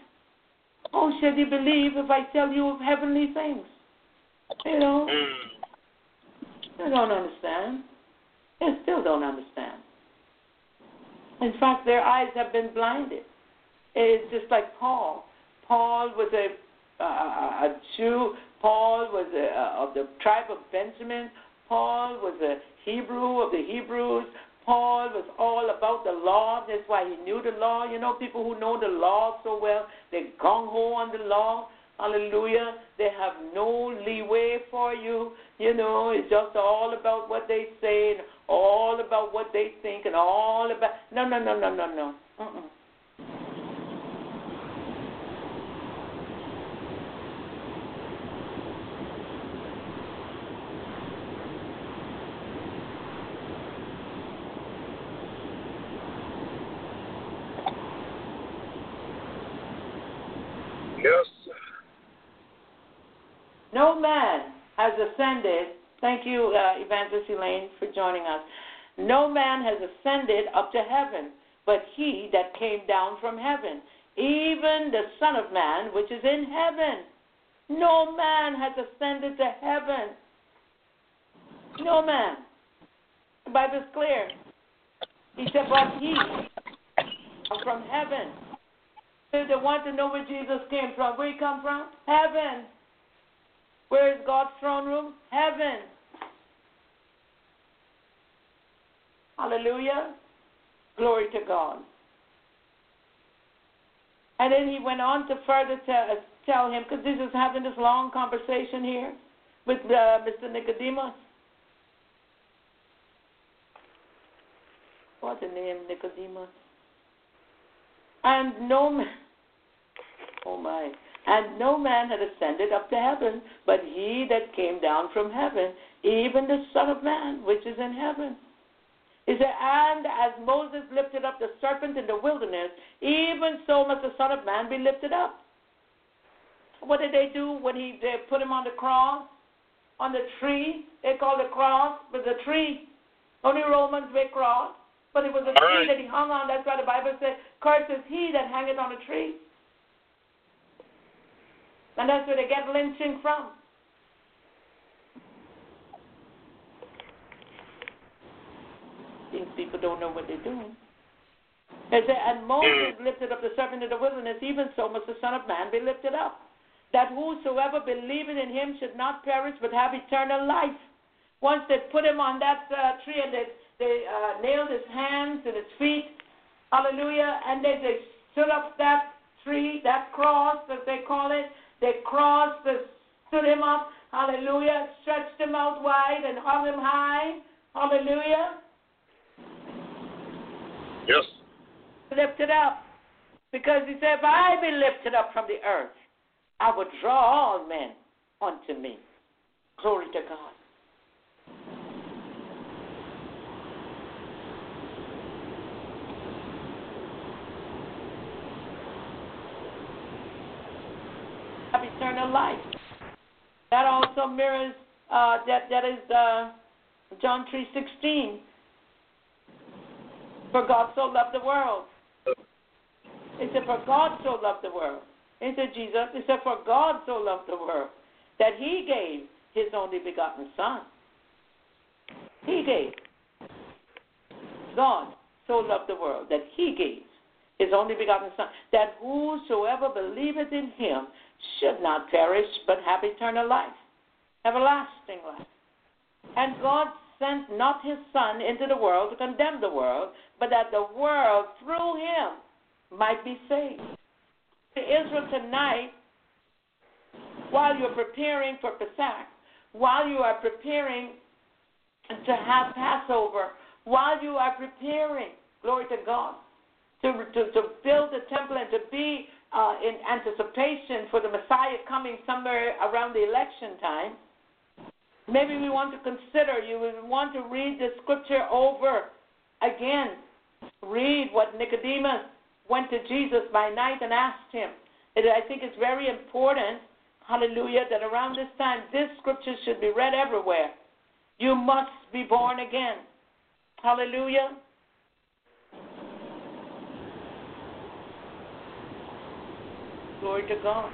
Oh, shall you believe if I tell you of heavenly things? You know, Mm. they don't understand. They still don't understand. In fact, their eyes have been blinded. It's just like Paul. Paul was a uh, a Jew. Paul was a, uh, of the tribe of Benjamin. Paul was a Hebrew of the Hebrews. Paul was all about the law. That's why he knew the law. You know, people who know the law so well, they're gung ho on the law. Hallelujah. They have no leeway for you. You know, it's just all about what they say and all about what they think and all about. No, no, no, no, no, no. Mm-mm. No man has ascended. Thank you, uh, Evangelist Elaine, for joining us. No man has ascended up to heaven, but he that came down from heaven, even the Son of Man, which is in heaven. No man has ascended to heaven. No man. The Bible's clear. He said, but he from heaven. If they want to know where Jesus came from, where he come from? Heaven. Where is God's throne room? Heaven. Hallelujah. Glory to God. And then he went on to further tell, tell him, because Jesus is having this long conversation here with uh, Mr. Nicodemus. What's the name, Nicodemus? And no man, oh my, and no man had ascended up to heaven, but he that came down from heaven, even the Son of Man, which is in heaven. He said, and as Moses lifted up the serpent in the wilderness, even so must the Son of Man be lifted up. What did they do when he they put him on the cross? On the tree, they called the cross, but the tree. Only Romans make cross, but it was a All tree right. that he hung on. That's why the Bible says, "Cursed is he that hangeth on a tree." And that's where they get lynching from. These people don't know what they're doing. It said, and Moses lifted up the serpent in the wilderness, even so must the Son of Man be lifted up, that whosoever believeth in him should not perish but have eternal life. Once they put him on that uh, tree and they, they uh, nailed his hands and his feet, hallelujah, and they, they stood up that tree, that cross, as they call it, they crossed, they stood him up, hallelujah, stretched him out wide and hung him high, hallelujah Yes. lifted up. Because he said, If I be lifted up from the earth, I will draw all men unto me. Glory to God. Have eternal life. That also mirrors uh, that. That is uh, John three sixteen. For God so loved the world. It said, For God so loved the world. It said, Jesus, it said, For God so loved the world that he gave his only begotten Son. He gave. God so loved the world that he gave his only begotten Son, that whosoever believeth in him should not perish but have eternal life, everlasting life. And God sent not his Son into the world to condemn the world, but that the world through him might be saved. To Israel tonight, while you're preparing for Pesach, while you are preparing to have Passover, while you are preparing, glory to God, to, to, to build the temple and to be uh, in anticipation for the Messiah coming somewhere around the election time, maybe we want to consider, you would want to read the scripture over again. Read what Nicodemus went to Jesus by night and asked him. I think it's very important, hallelujah, that around this time this scripture should be read everywhere. You must be born again. Hallelujah. Glory to God.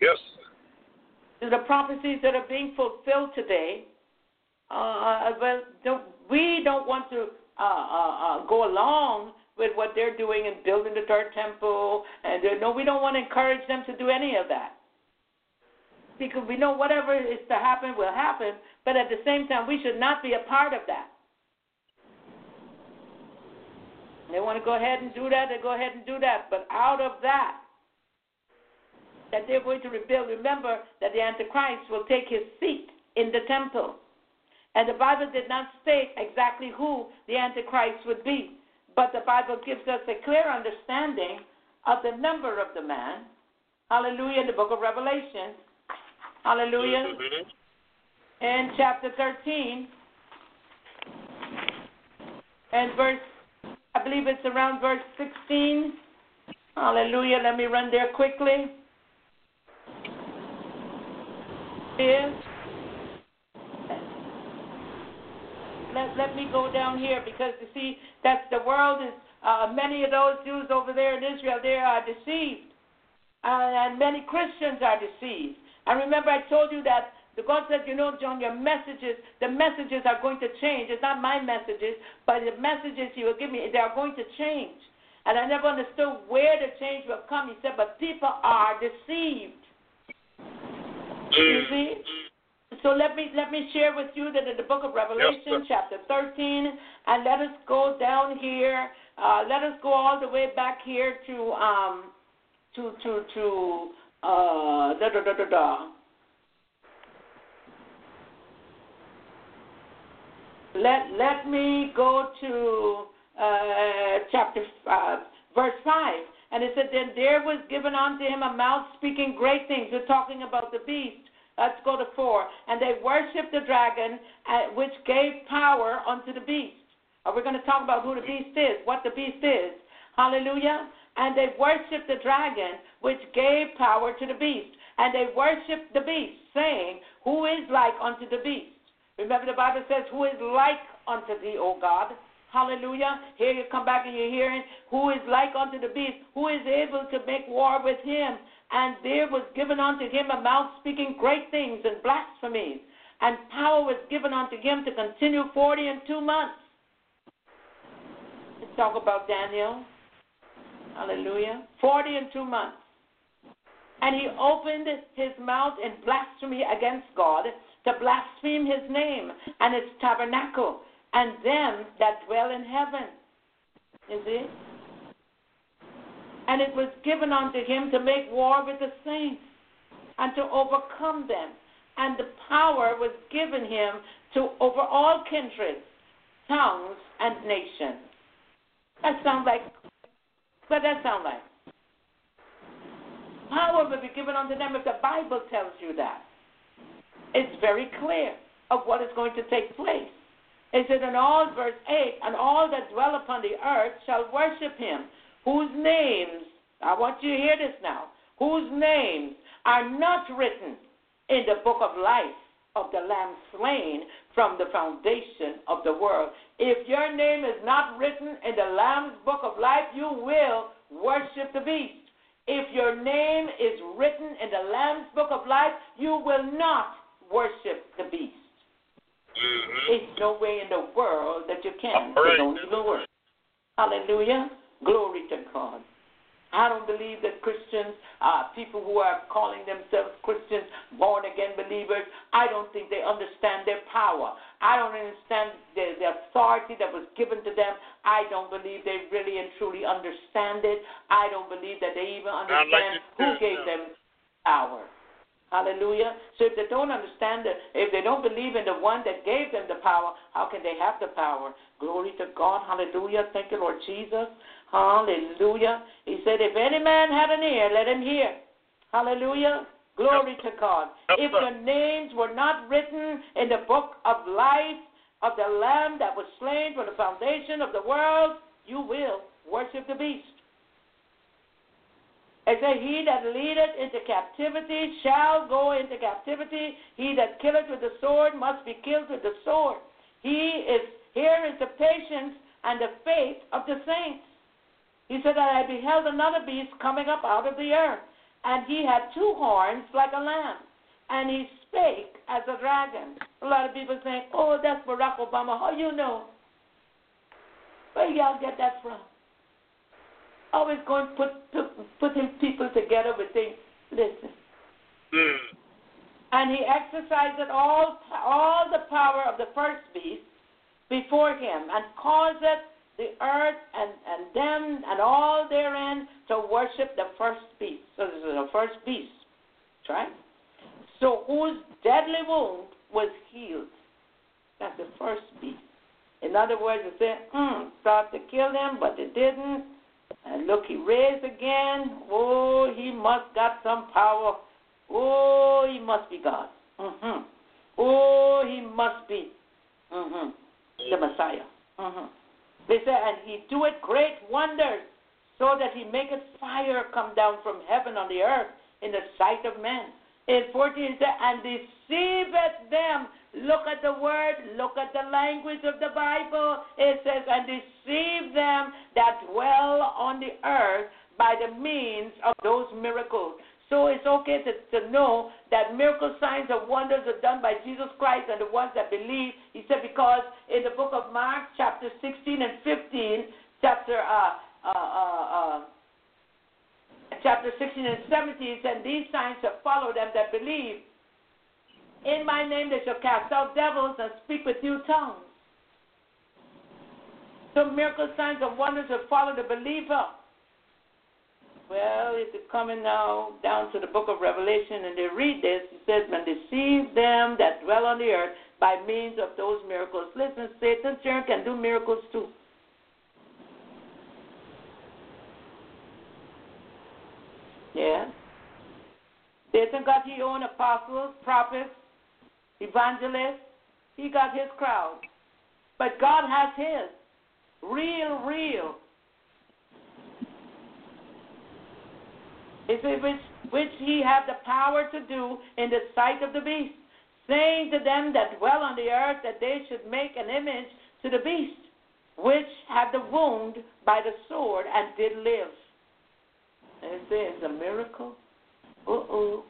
Yes. The prophecies that are being fulfilled today, uh, well, don't, we don't want to uh, uh, uh, go along with what they're doing and building the third temple. And uh, no, we don't want to encourage them to do any of that. Because we know whatever is to happen will happen, but at the same time, we should not be a part of that. They want to go ahead and do that, they go ahead and do that. But out of that, that they're going to rebuild, remember that the Antichrist will take his seat in the temple. And the Bible did not state exactly who the Antichrist would be, but the Bible gives us a clear understanding of the number of the man. Hallelujah, in the book of Revelation. Hallelujah. In chapter 13, and verse I believe it's around verse 16. Hallelujah. Let me run there quickly. Is let, let me go down here because you see that the world is uh, many of those Jews over there in Israel they are deceived, uh, and many Christians are deceived. And remember, I told you that the God said, you know, Joan, your messages, the messages are going to change. It's not my messages, but the messages you will give me, they are going to change. And I never understood where the change will come. He said, but people are deceived. You see? So let me let me share with you that in the book of Revelation, yes, chapter 13, and let us go down here. Uh, let us go all the way back here to um to to to uh da da da da da. let let me go to uh, chapter uh, verse five, and it said, "Then there was given unto him a mouth speaking great things." We're talking about the beast. Let's go to four. And they worshipped the dragon, uh, which gave power unto the beast. Are we going to talk about who the beast is, what the beast is? Hallelujah. And they worshipped the dragon, which gave power to the beast. And they worshipped the beast, saying, Who is like unto the beast? Remember, the Bible says, Who is like unto thee, O God? Hallelujah. Here you come back and you're hearing, Who is like unto the beast? Who is able to make war with him? And there was given unto him a mouth speaking great things and blasphemies. And power was given unto him to continue forty and two months. Let's talk about Daniel. Hallelujah. Forty and two months. And he opened his mouth in blasphemy against God to blaspheme his name and his tabernacle and them that dwell in heaven. You see? And it was given unto him to make war with the saints and to overcome them. And the power was given him to over all kindreds, tongues, and nations. That sounds like, what that sound like? Power will be given unto them if the Bible tells you that it's very clear of what is going to take place. It said in all, verse 8, and all that dwell upon the earth shall worship him, whose names, I want you to hear this now, whose names are not written in the book of life of the Lamb slain from the foundation of the world. If your name is not written in the Lamb's book of life, you will worship the beast. If your name is written in the Lamb's book of life, you will not worship the beast. Mm-hmm. It's no way in the world that you can. Right. It don't even work. Hallelujah. Glory to God. I don't believe that Christians, uh, people who are calling themselves Christians, born again believers, I don't think they understand their power. I don't understand the, the authority that was given to them. I don't believe they really and truly understand it. I don't believe that they even understand like who gave them power. Hallelujah. So if they don't understand it, if they don't believe in the one that gave them the power, how can they have the power? Glory to God. Hallelujah. Thank you, Lord Jesus. Hallelujah. He said, if any man have an ear, let him hear. Hallelujah. Glory to God. If your names were not written in the book of life of the Lamb that was slain for the foundation of the world, you will worship the beast. It said, He that leadeth into captivity shall go into captivity. He that killeth with the sword must be killed with the sword. He is here is the patience and the faith of the saints. He said that I beheld another beast coming up out of the earth, and he had two horns like a lamb, and he spake as a dragon. A lot of people saying, "Oh, that's Barack Obama." How you know? Where y'all get that from? Always going put put putting people together with things. Listen. Mm. And he exercised all all the power of the first beast before him, and caused the earth and, and them and all therein to worship the first beast. So this is the first beast. Right? So whose deadly wound was healed. That's the first beast. In other words, it said, mm, thought to kill him, but it didn't. And look, he raised again. Oh, he must got some power. Oh, he must be God. Mm-hmm. Oh, he must be mm-hmm. the Messiah. Mm-hmm. They said, and he doeth great wonders, so that he maketh fire come down from heaven on the earth in the sight of men. In 14 it said, and deceiveth them. Look at the word, look at the language of the Bible. It says, and deceive them that dwell on the earth by the means of those miracles. So it's okay to, to know that miracle signs and wonders are done by Jesus Christ and the ones that believe. He said, because in the book of Mark, chapter 16 and 15, chapter uh, uh, uh chapter 16 and 17, he said, These signs shall follow them that believe. In my name they shall cast out devils and speak with new tongues. So miracle signs and wonders will follow the believer. Well, you're coming now down to the book of Revelation and they read this, it says, and deceive them that dwell on the earth by means of those miracles. Listen, Satan sure can do miracles too. Yeah. Satan got his own apostles, prophets, evangelists. He got his crowd. But God has his. Real, real. It which, which he had the power to do in the sight of the beast, saying to them that dwell on the earth that they should make an image to the beast, which had the wound by the sword and did live. And it says, it's a miracle. Uh oh.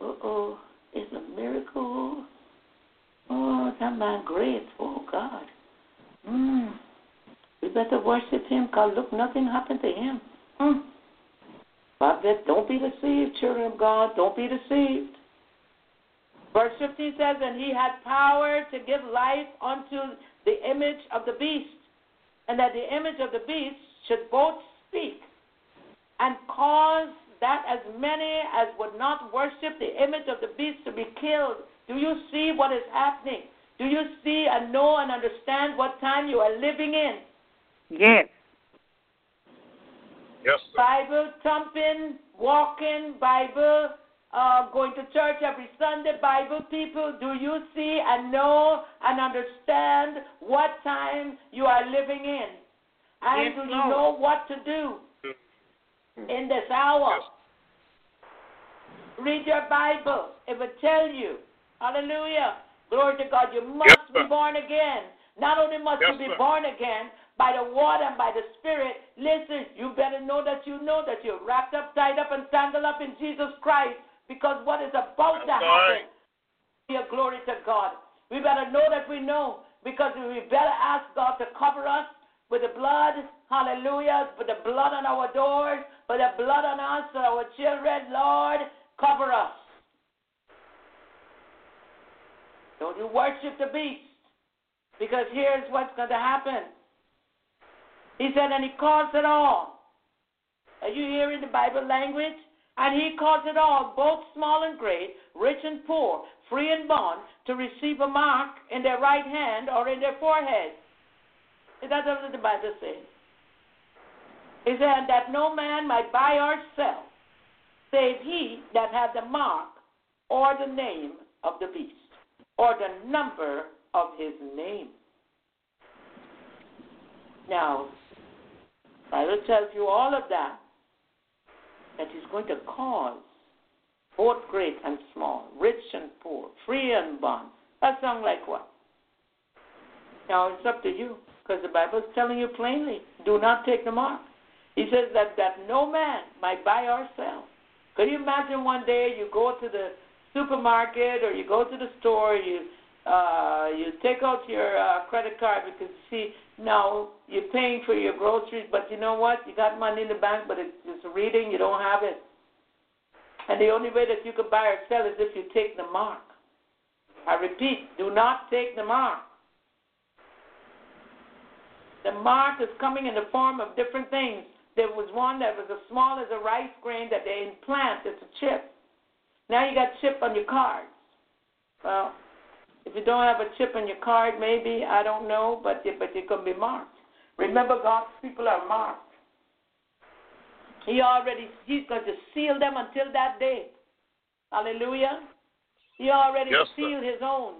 Uh oh. It's a miracle. Oh, that man great. Oh, God. Mm. We better worship him because look, nothing happened to him. Mm. But don't be deceived, children of God. Don't be deceived. Verse 15 says, And he had power to give life unto the image of the beast, and that the image of the beast should both speak and cause that as many as would not worship the image of the beast to be killed. Do you see what is happening? Do you see and know and understand what time you are living in? Yes. Yes, sir. Bible thumping, walking, Bible, uh, going to church every Sunday, Bible people. Do you see and know and understand what time you are living in? And yes, do you Lord. know what to do Hmm. in this hour? Yes. Read your Bible. It will tell you. Hallelujah. Glory to God. You must Yes, be born again. Not only must Yes, you be sir. born again by the water and by the Spirit, listen, you better know that you know that you're wrapped up, tied up, and tangled up in Jesus Christ because what is about to That's happen. right. Your glory to God. We better know that we know because we better ask God to cover us with the blood, hallelujah, with the blood on our doors, with the blood on us, for our children, Lord, cover us. Don't you worship the beast because here's what's going to happen. He said, and he calls it all. Are you hearing the Bible language? And he caused it all, both small and great, rich and poor, free and bond, to receive a mark in their right hand or in their forehead. Is that what the Bible says? He said that no man might buy or sell, save he that had the mark or the name of the beast, or the number of his name. Now, Bible tells you all of that, that is going to cause both great and small, rich and poor, free and bond. That sounds like what? Now it's up to you, because the Bible is telling you plainly, do not take the mark. He says that, that no man might buy or sell. Could you imagine one day you go to the supermarket or you go to the store, you uh, you take out your uh, credit card because you see now you're paying for your groceries, but you know what? You got money in the bank, but it's, just reading, you don't have it. And the only way that you can buy or sell is if you take the mark. I repeat, do not take the mark. The mark is coming in the form of different things. There was one that was as small as a rice grain that they implant. It's a chip. Now you got chip on your cards. Well, if you don't have a chip on your card, maybe I don't know, but but you can be marked. Remember, God's people are marked. He already he's going to seal them until that day. Hallelujah. He already yes, sealed his own.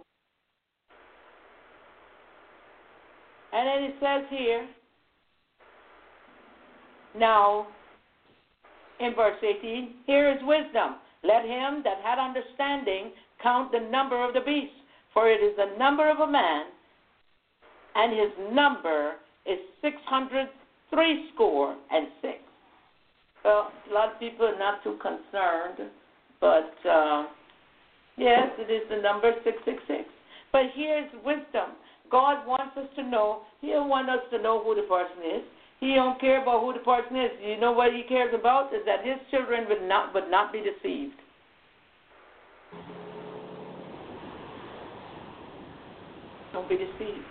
And then it says here, now, in verse 18, here is wisdom. Let him that had understanding count the number of the beast, for it is the number of a man, and his number is six hundred three score and six. Well, a lot of people are not too concerned, but uh, yes, it is the number 666. But here's wisdom. God wants us to know. He don't us to know who the person is. He don't care about who the person is. You know what he cares about is that his children would not would not be deceived. Don't be deceived.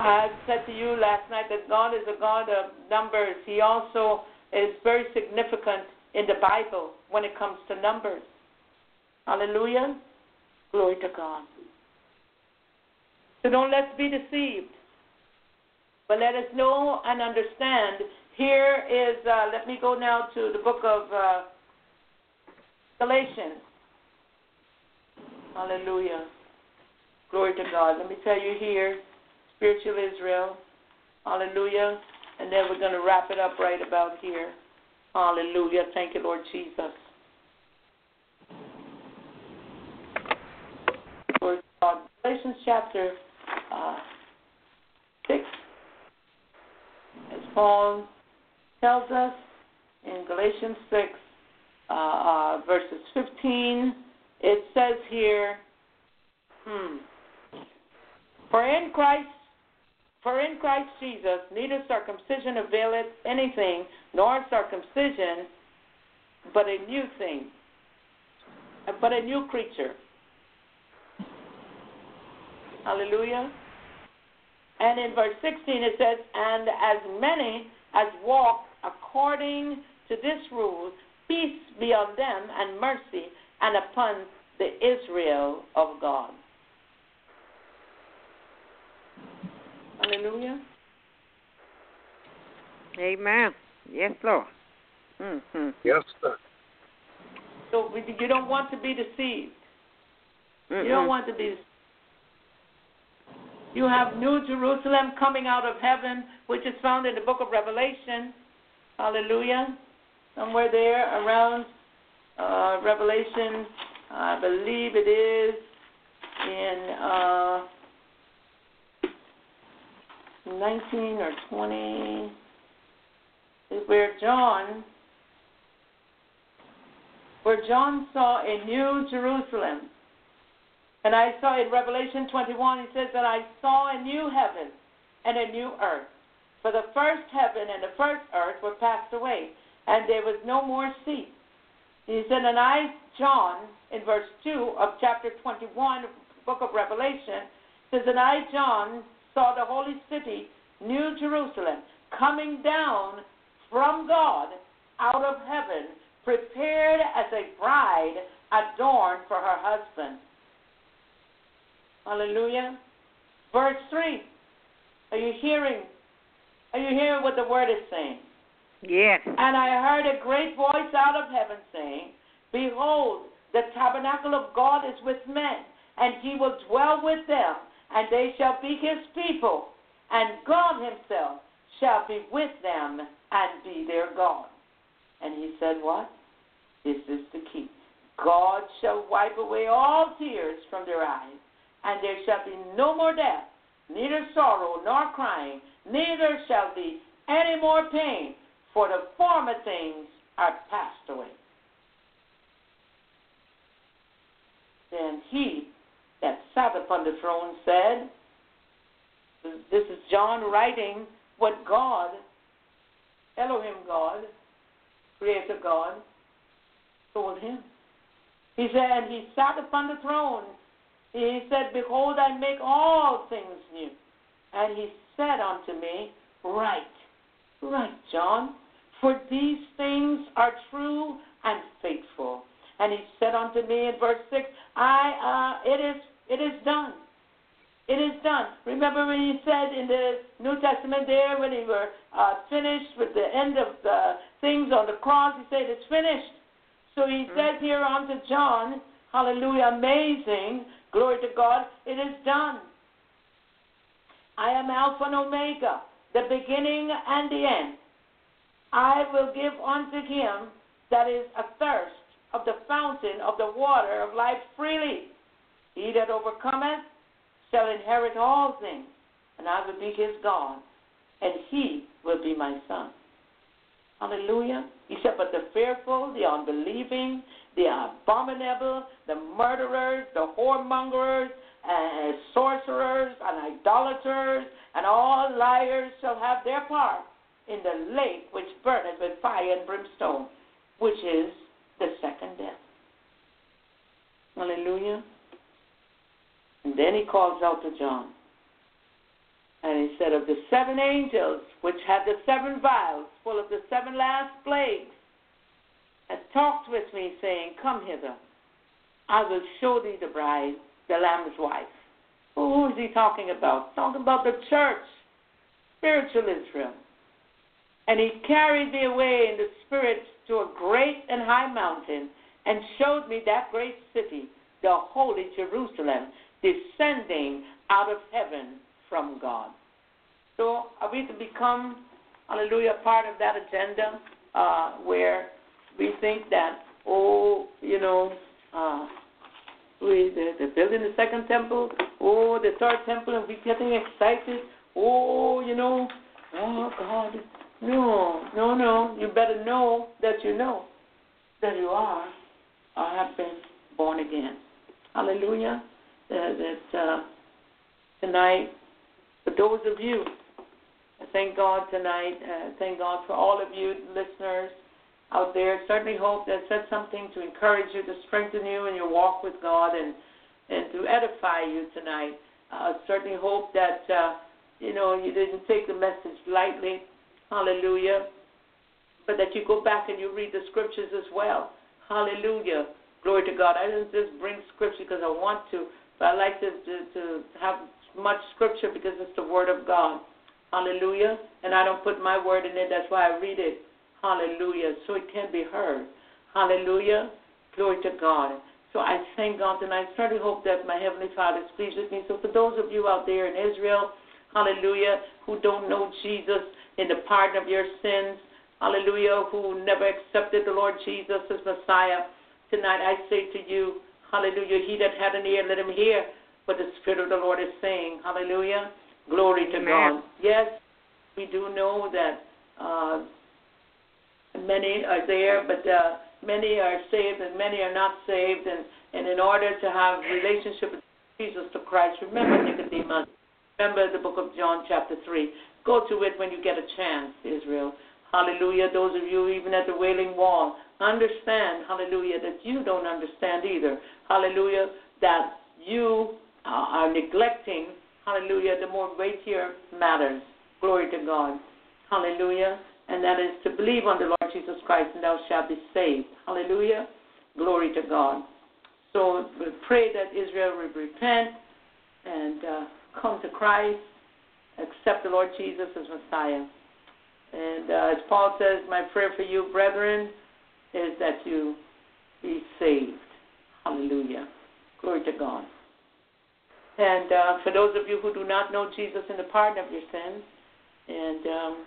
I said to you last night that God is a God of numbers. He also is very significant in the Bible when it comes to numbers. Hallelujah. Glory to God. So don't let's be deceived. But let us know and understand. Here is, uh, let me go now to the book of uh, Galatians. Hallelujah. Glory to God. Let me tell you here spiritual Israel. Hallelujah. And then we're going to wrap it up right about here. Hallelujah. Thank you, Lord Jesus. God. Galatians chapter 6, as Paul tells us in Galatians 6, uh, uh, verses 15, it says here, hmm, for in Christ for in Christ Jesus neither circumcision availeth anything, nor circumcision, but a new thing, but a new creature. Hallelujah. And in verse 16 it says, And as many as walk according to this rule, peace be on them and mercy and upon the Israel of God. Hallelujah. Amen. Yes, Lord. Mm-hmm. Yes, sir. So you don't want to be deceived. Mm-mm. You don't want to be. You have New Jerusalem coming out of heaven, which is found in the book of Revelation. Hallelujah. Somewhere there around uh, Revelation, I believe it is in. Uh, 19 or 20 is where John where John saw a new Jerusalem. And I saw in Revelation 21, he says that I saw a new heaven and a new earth. For the first heaven and the first earth were passed away, and there was no more sea. He said, and I, John, in verse 2 of chapter 21 of the book of Revelation, says, and I, John, saw the holy city, New Jerusalem, coming down from God out of heaven, prepared as a bride adorned for her husband. Hallelujah. Verse 3. Are you hearing? Are you hearing what the word is saying? Yes. And I heard a great voice out of heaven saying, Behold, the tabernacle of God is with men, and he will dwell with them and they shall be his people, and God himself shall be with them and be their God. And he said, What? This is the key. God shall wipe away all tears from their eyes, and there shall be no more death, neither sorrow nor crying, neither shall be any more pain, for the former things are passed away. Then he that sat upon the throne said, This is John writing what God, Elohim God, Creator God, told him. He said, he sat upon the throne. He said, Behold, I make all things new. And he said unto me, Write, write, John, for these things are true and faithful. And he said unto me in verse six, I uh, it is it is done. It is done. Remember when he said in the New Testament there when he were uh, finished with the end of the things on the cross, he said it's finished. So he mm-hmm. says here unto John, hallelujah, amazing, glory to God, it is done. I am Alpha and Omega, the beginning and the end. I will give unto him that is athirst of the fountain of the water of life freely. He that overcometh shall inherit all things, and I will be his God, and he will be my son. Hallelujah. He said, But the fearful, the unbelieving, the abominable, the murderers, the whoremongers, and sorcerers, and idolaters, and all liars shall have their part in the lake which burneth with fire and brimstone, which is the second death. Hallelujah. And then he calls out to John. And he said, Of the seven angels which had the seven vials full of the seven last plagues, had talked with me, saying, Come hither. I will show thee the bride, the Lamb's wife. who is he talking about? Talking about the church, spiritual Israel. And he carried me away in the spirit to a great and high mountain and showed me that great city, the holy Jerusalem, descending out of heaven from God. So are we to become, hallelujah, part of that agenda uh, where we think that, oh, you know, uh, we, they're, building the second temple, oh, the third temple, and we're getting excited. Oh, you know, oh, God. No, no, no. You better know that you know that you are or have been born again. Hallelujah. That, that uh, tonight, for those of you, I thank God tonight. Uh, thank God for all of you listeners out there. Certainly hope that said something to encourage you, to strengthen you in your walk with God, and and to edify you tonight. Uh, certainly hope that uh, you know you didn't take the message lightly. Hallelujah. But that you go back and you read the scriptures as well. Hallelujah. Glory to God. I didn't just bring scripture because I want to, but I like to, to, to have much scripture because it's the Word of God. Hallelujah. And I don't put my word in it. That's why I read it. Hallelujah. So it can be heard. Hallelujah. Glory to God. So I thank God and I certainly hope that my Heavenly Father is pleased with me. So for those of you out there in Israel, hallelujah, who don't know Jesus in the pardon of your sins, hallelujah, who never accepted the Lord Jesus as Messiah, tonight I say to you, hallelujah, he that had an ear, let him hear what the Spirit of the Lord is saying. Hallelujah. Glory to Amen. God. Yes, we do know that uh, many are there, but uh, many are saved and many are not saved. And, and in order to have relationship with Jesus the Christ, remember Nicodemus. Remember the book of John, chapter 3. Go to it when you get a chance, Israel. Hallelujah. Those of you even at the Wailing Wall, understand, hallelujah, that you don't understand either. Hallelujah, that you are neglecting Hallelujah. The more weightier matters. Glory to God. Hallelujah. And that is to believe on the Lord Jesus Christ and thou shalt be saved. Hallelujah. Glory to God. So we pray that Israel will repent and uh, come to Christ, accept the Lord Jesus as Messiah. And uh, as Paul says, my prayer for you, brethren, is that you be saved. Hallelujah. Glory to God. And uh, for those of you who do not know Jesus and the pardon of your sins, and um,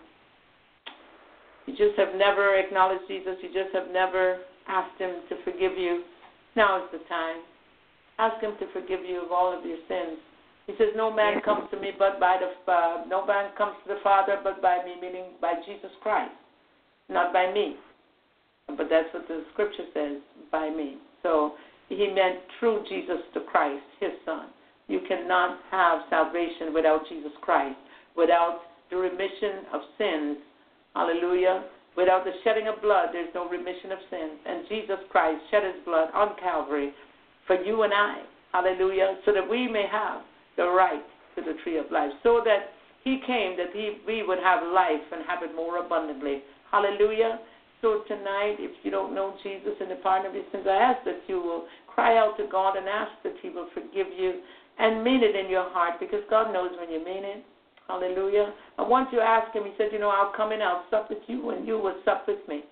you just have never acknowledged Jesus, you just have never asked Him to forgive you, now is the time. Ask Him to forgive you of all of your sins. He says, "No man comes to me but by the uh, no man comes to the Father but by me," meaning by Jesus Christ, not by me. But that's what the Scripture says, by me. So he meant through Jesus the Christ, His Son. You cannot have salvation without Jesus Christ, without the remission of sins. Hallelujah. Without the shedding of blood, there's no remission of sins. And Jesus Christ shed his blood on Calvary for you and I. Hallelujah. So that we may have the right to the tree of life. So that he came that he, we would have life and have it more abundantly. Hallelujah. So tonight, if you don't know Jesus and the pardon of your sins, I ask that you will cry out to God and ask that he will forgive you and mean it in your heart because God knows when you mean it. Hallelujah. And once you ask him, he said, You know, I'll come and I'll sup with you and you will sup with me.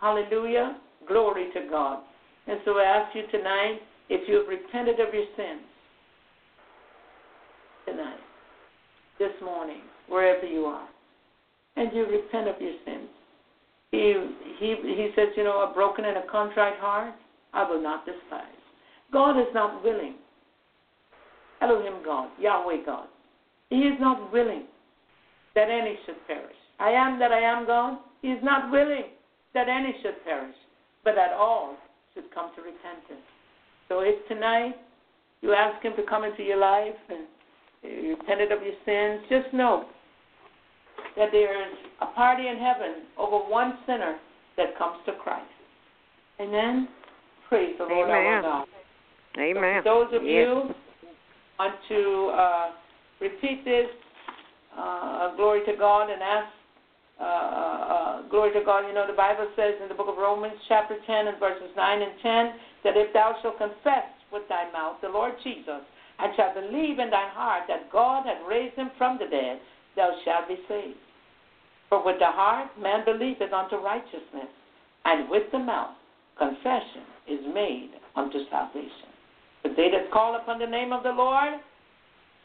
Hallelujah. Glory to God. And so I ask you tonight, if you have repented of your sins tonight, this morning, wherever you are, and you repent of your sins, he, he, he says, You know, a broken and a contrite heart, I will not despise. God is not willing. Elohim God, Yahweh God. He is not willing that any should perish. I am that I am God. He is not willing that any should perish, but that all should come to repentance. So if tonight you ask Him to come into your life and you repented of your sins, just know that there is a party in heaven over one sinner that comes to Christ. Amen. Praise the Lord our Amen. God. Amen. So those of Yes. you want to uh, repeat this, uh, glory to God, and ask, uh, uh, glory to God. You know, the Bible says in the book of Romans, chapter 10, and verses 9 and 10, that if thou shalt confess with thy mouth the Lord Jesus, and shalt believe in thine heart that God hath raised him from the dead, thou shalt be saved. For with the heart man believeth unto righteousness, and with the mouth confession is made unto salvation. But they that call upon the name of the Lord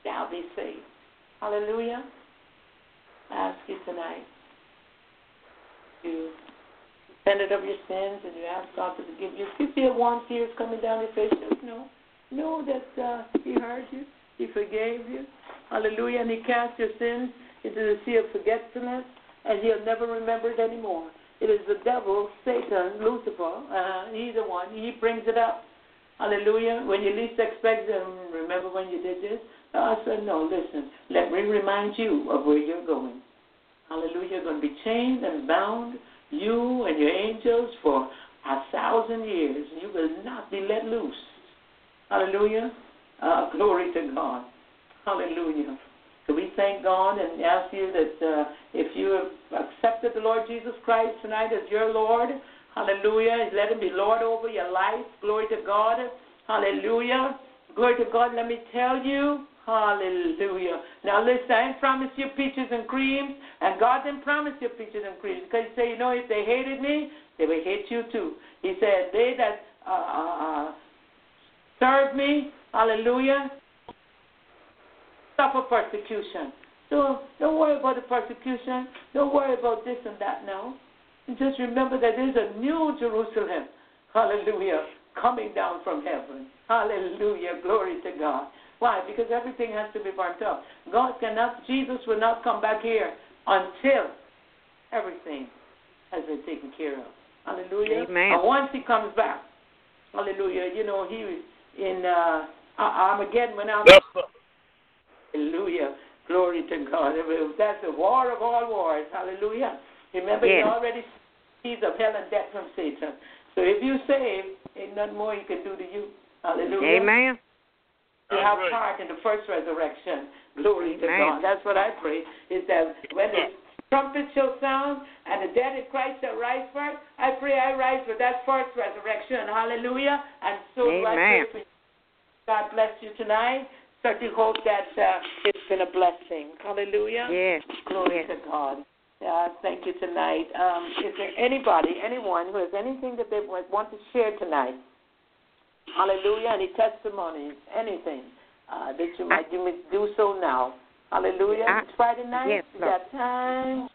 shall be saved. Hallelujah. I ask you tonight you repented of your sins and you ask God to forgive you. If you feel warm tears coming down your face, just know. Know that uh, He heard you, He forgave you. Hallelujah. And He cast your sins into the sea of forgetfulness, and He'll never remember it anymore. It is the devil, Satan, Lucifer. Uh, he's the one. He brings it up. Hallelujah. When you least expect them, remember when you did this? I said, no, listen. Let me remind you of where you're going. Hallelujah. You're going to be chained and bound, you and your angels, for a thousand years. You will not be let loose. Hallelujah. Uh, glory to God. Hallelujah. So we thank God and ask you that uh, if you have accepted the Lord Jesus Christ tonight as your Lord, hallelujah, let him be Lord over your life. Glory to God. Hallelujah. Glory to God. Let me tell you, hallelujah. Now listen, I ain't promised you peaches and creams, and God didn't promise you peaches and creams because he said, you know, if they hated me, they will hate you too. He said, they that uh, uh, uh, serve me, hallelujah, suffer persecution. So don't worry about the persecution. Don't worry about this and that now. Just remember that there's a new Jerusalem, hallelujah, coming down from heaven. Hallelujah. Glory to God. Why? Because everything has to be burnt up. God cannot, Jesus will not come back here until everything has been taken care of. Hallelujah. Amen. And once he comes back, hallelujah, you know, he was in uh, Armageddon when I'm Yes, sir. Hallelujah. Glory to God. That's the war of all wars. Hallelujah. Remember, Yes. he already sees of hell and death from Satan. So if you save, ain't nothing more he can do to you. Hallelujah. Amen. You That's have right. part in the first resurrection. Glory to God. That's what I pray. Is that when the trumpet shall sound and the dead in Christ shall rise first, I pray I rise for that first resurrection. Hallelujah. And so do I pray Amen. for you. God bless you tonight. Certainly hope that uh, it's been a blessing. Hallelujah. Yes. Glory Yes. to God. Uh, thank you tonight. Um, is there anybody, anyone who has anything that they want to share tonight? Hallelujah. Any testimonies, anything uh, that you might may do so now. Hallelujah. I- it's Friday night. yes, sir. got time.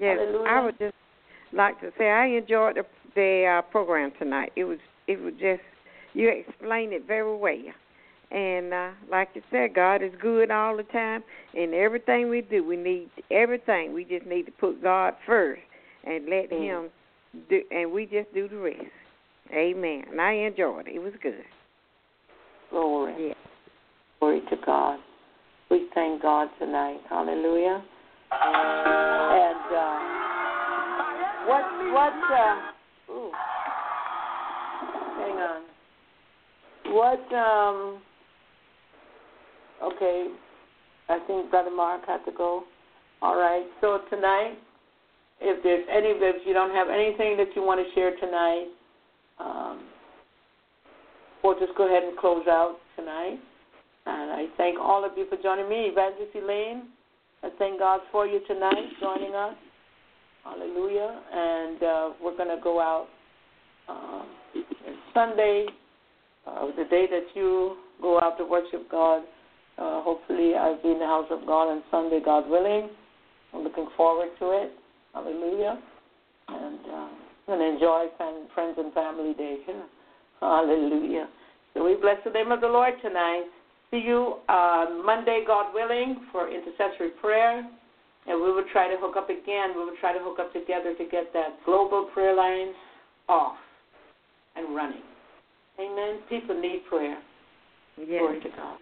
Yes. Hallelujah. I would just like to say I enjoyed the the uh, program tonight. It was it was just you explained it very well, And uh, like you said, God is good all the time. And everything we do, we need everything. We just need to put God first and let Mm. Him do, and we just do the rest. Amen. And I enjoyed it. It was good. Glory. Yeah. Glory to God. We thank God tonight. Hallelujah. And uh, what what uh, ooh, hang on. What um okay. I think Brother Mark had to go. All right. So tonight, if there's any if you don't have anything that you want to share tonight, um, we'll just go ahead and close out tonight. And I thank all of you for joining me. Evangelist Elaine, I thank God for you tonight, joining us. Hallelujah. And uh, we're going to go out uh, Sunday, uh, the day that you go out to worship God. Uh, hopefully, I'll be in the house of God on Sunday, God willing. I'm looking forward to it. Hallelujah. And uh, To enjoy friends and family day. Hallelujah. So we bless the name of the Lord tonight. See you uh, Monday, God willing, for intercessory prayer. And we will try to hook up again. We will try to hook up together to get that global prayer line off and running. Amen. People need prayer. Yes. Glory to God.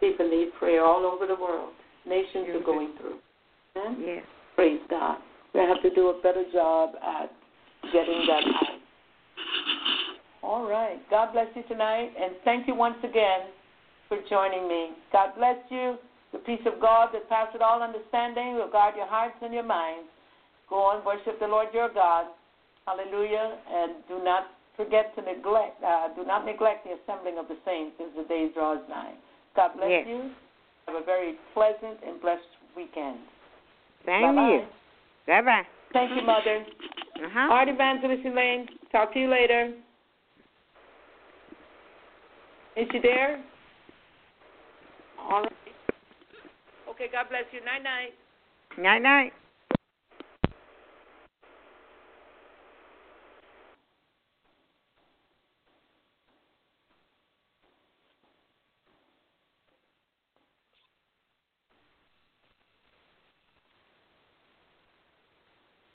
People need prayer all over the world. Nations are going through. Amen. Yes. Praise God. We have to do a better job at getting that out. All right. God bless you tonight, and thank you once again for joining me. God bless you. The peace of God that passes all understanding will guard your hearts and your minds. Go and worship the Lord your God. Hallelujah. And do not forget to neglect, uh, do not neglect the assembling of the saints as the day draws nigh. God bless Yes. you. Have a very pleasant and blessed weekend. Thank you. Bye bye. Thank you, Mother. Uh All huh. right, Evangelist Elaine. Talk to you later. Is she there? All right. Okay, God bless you. Night night. Night night.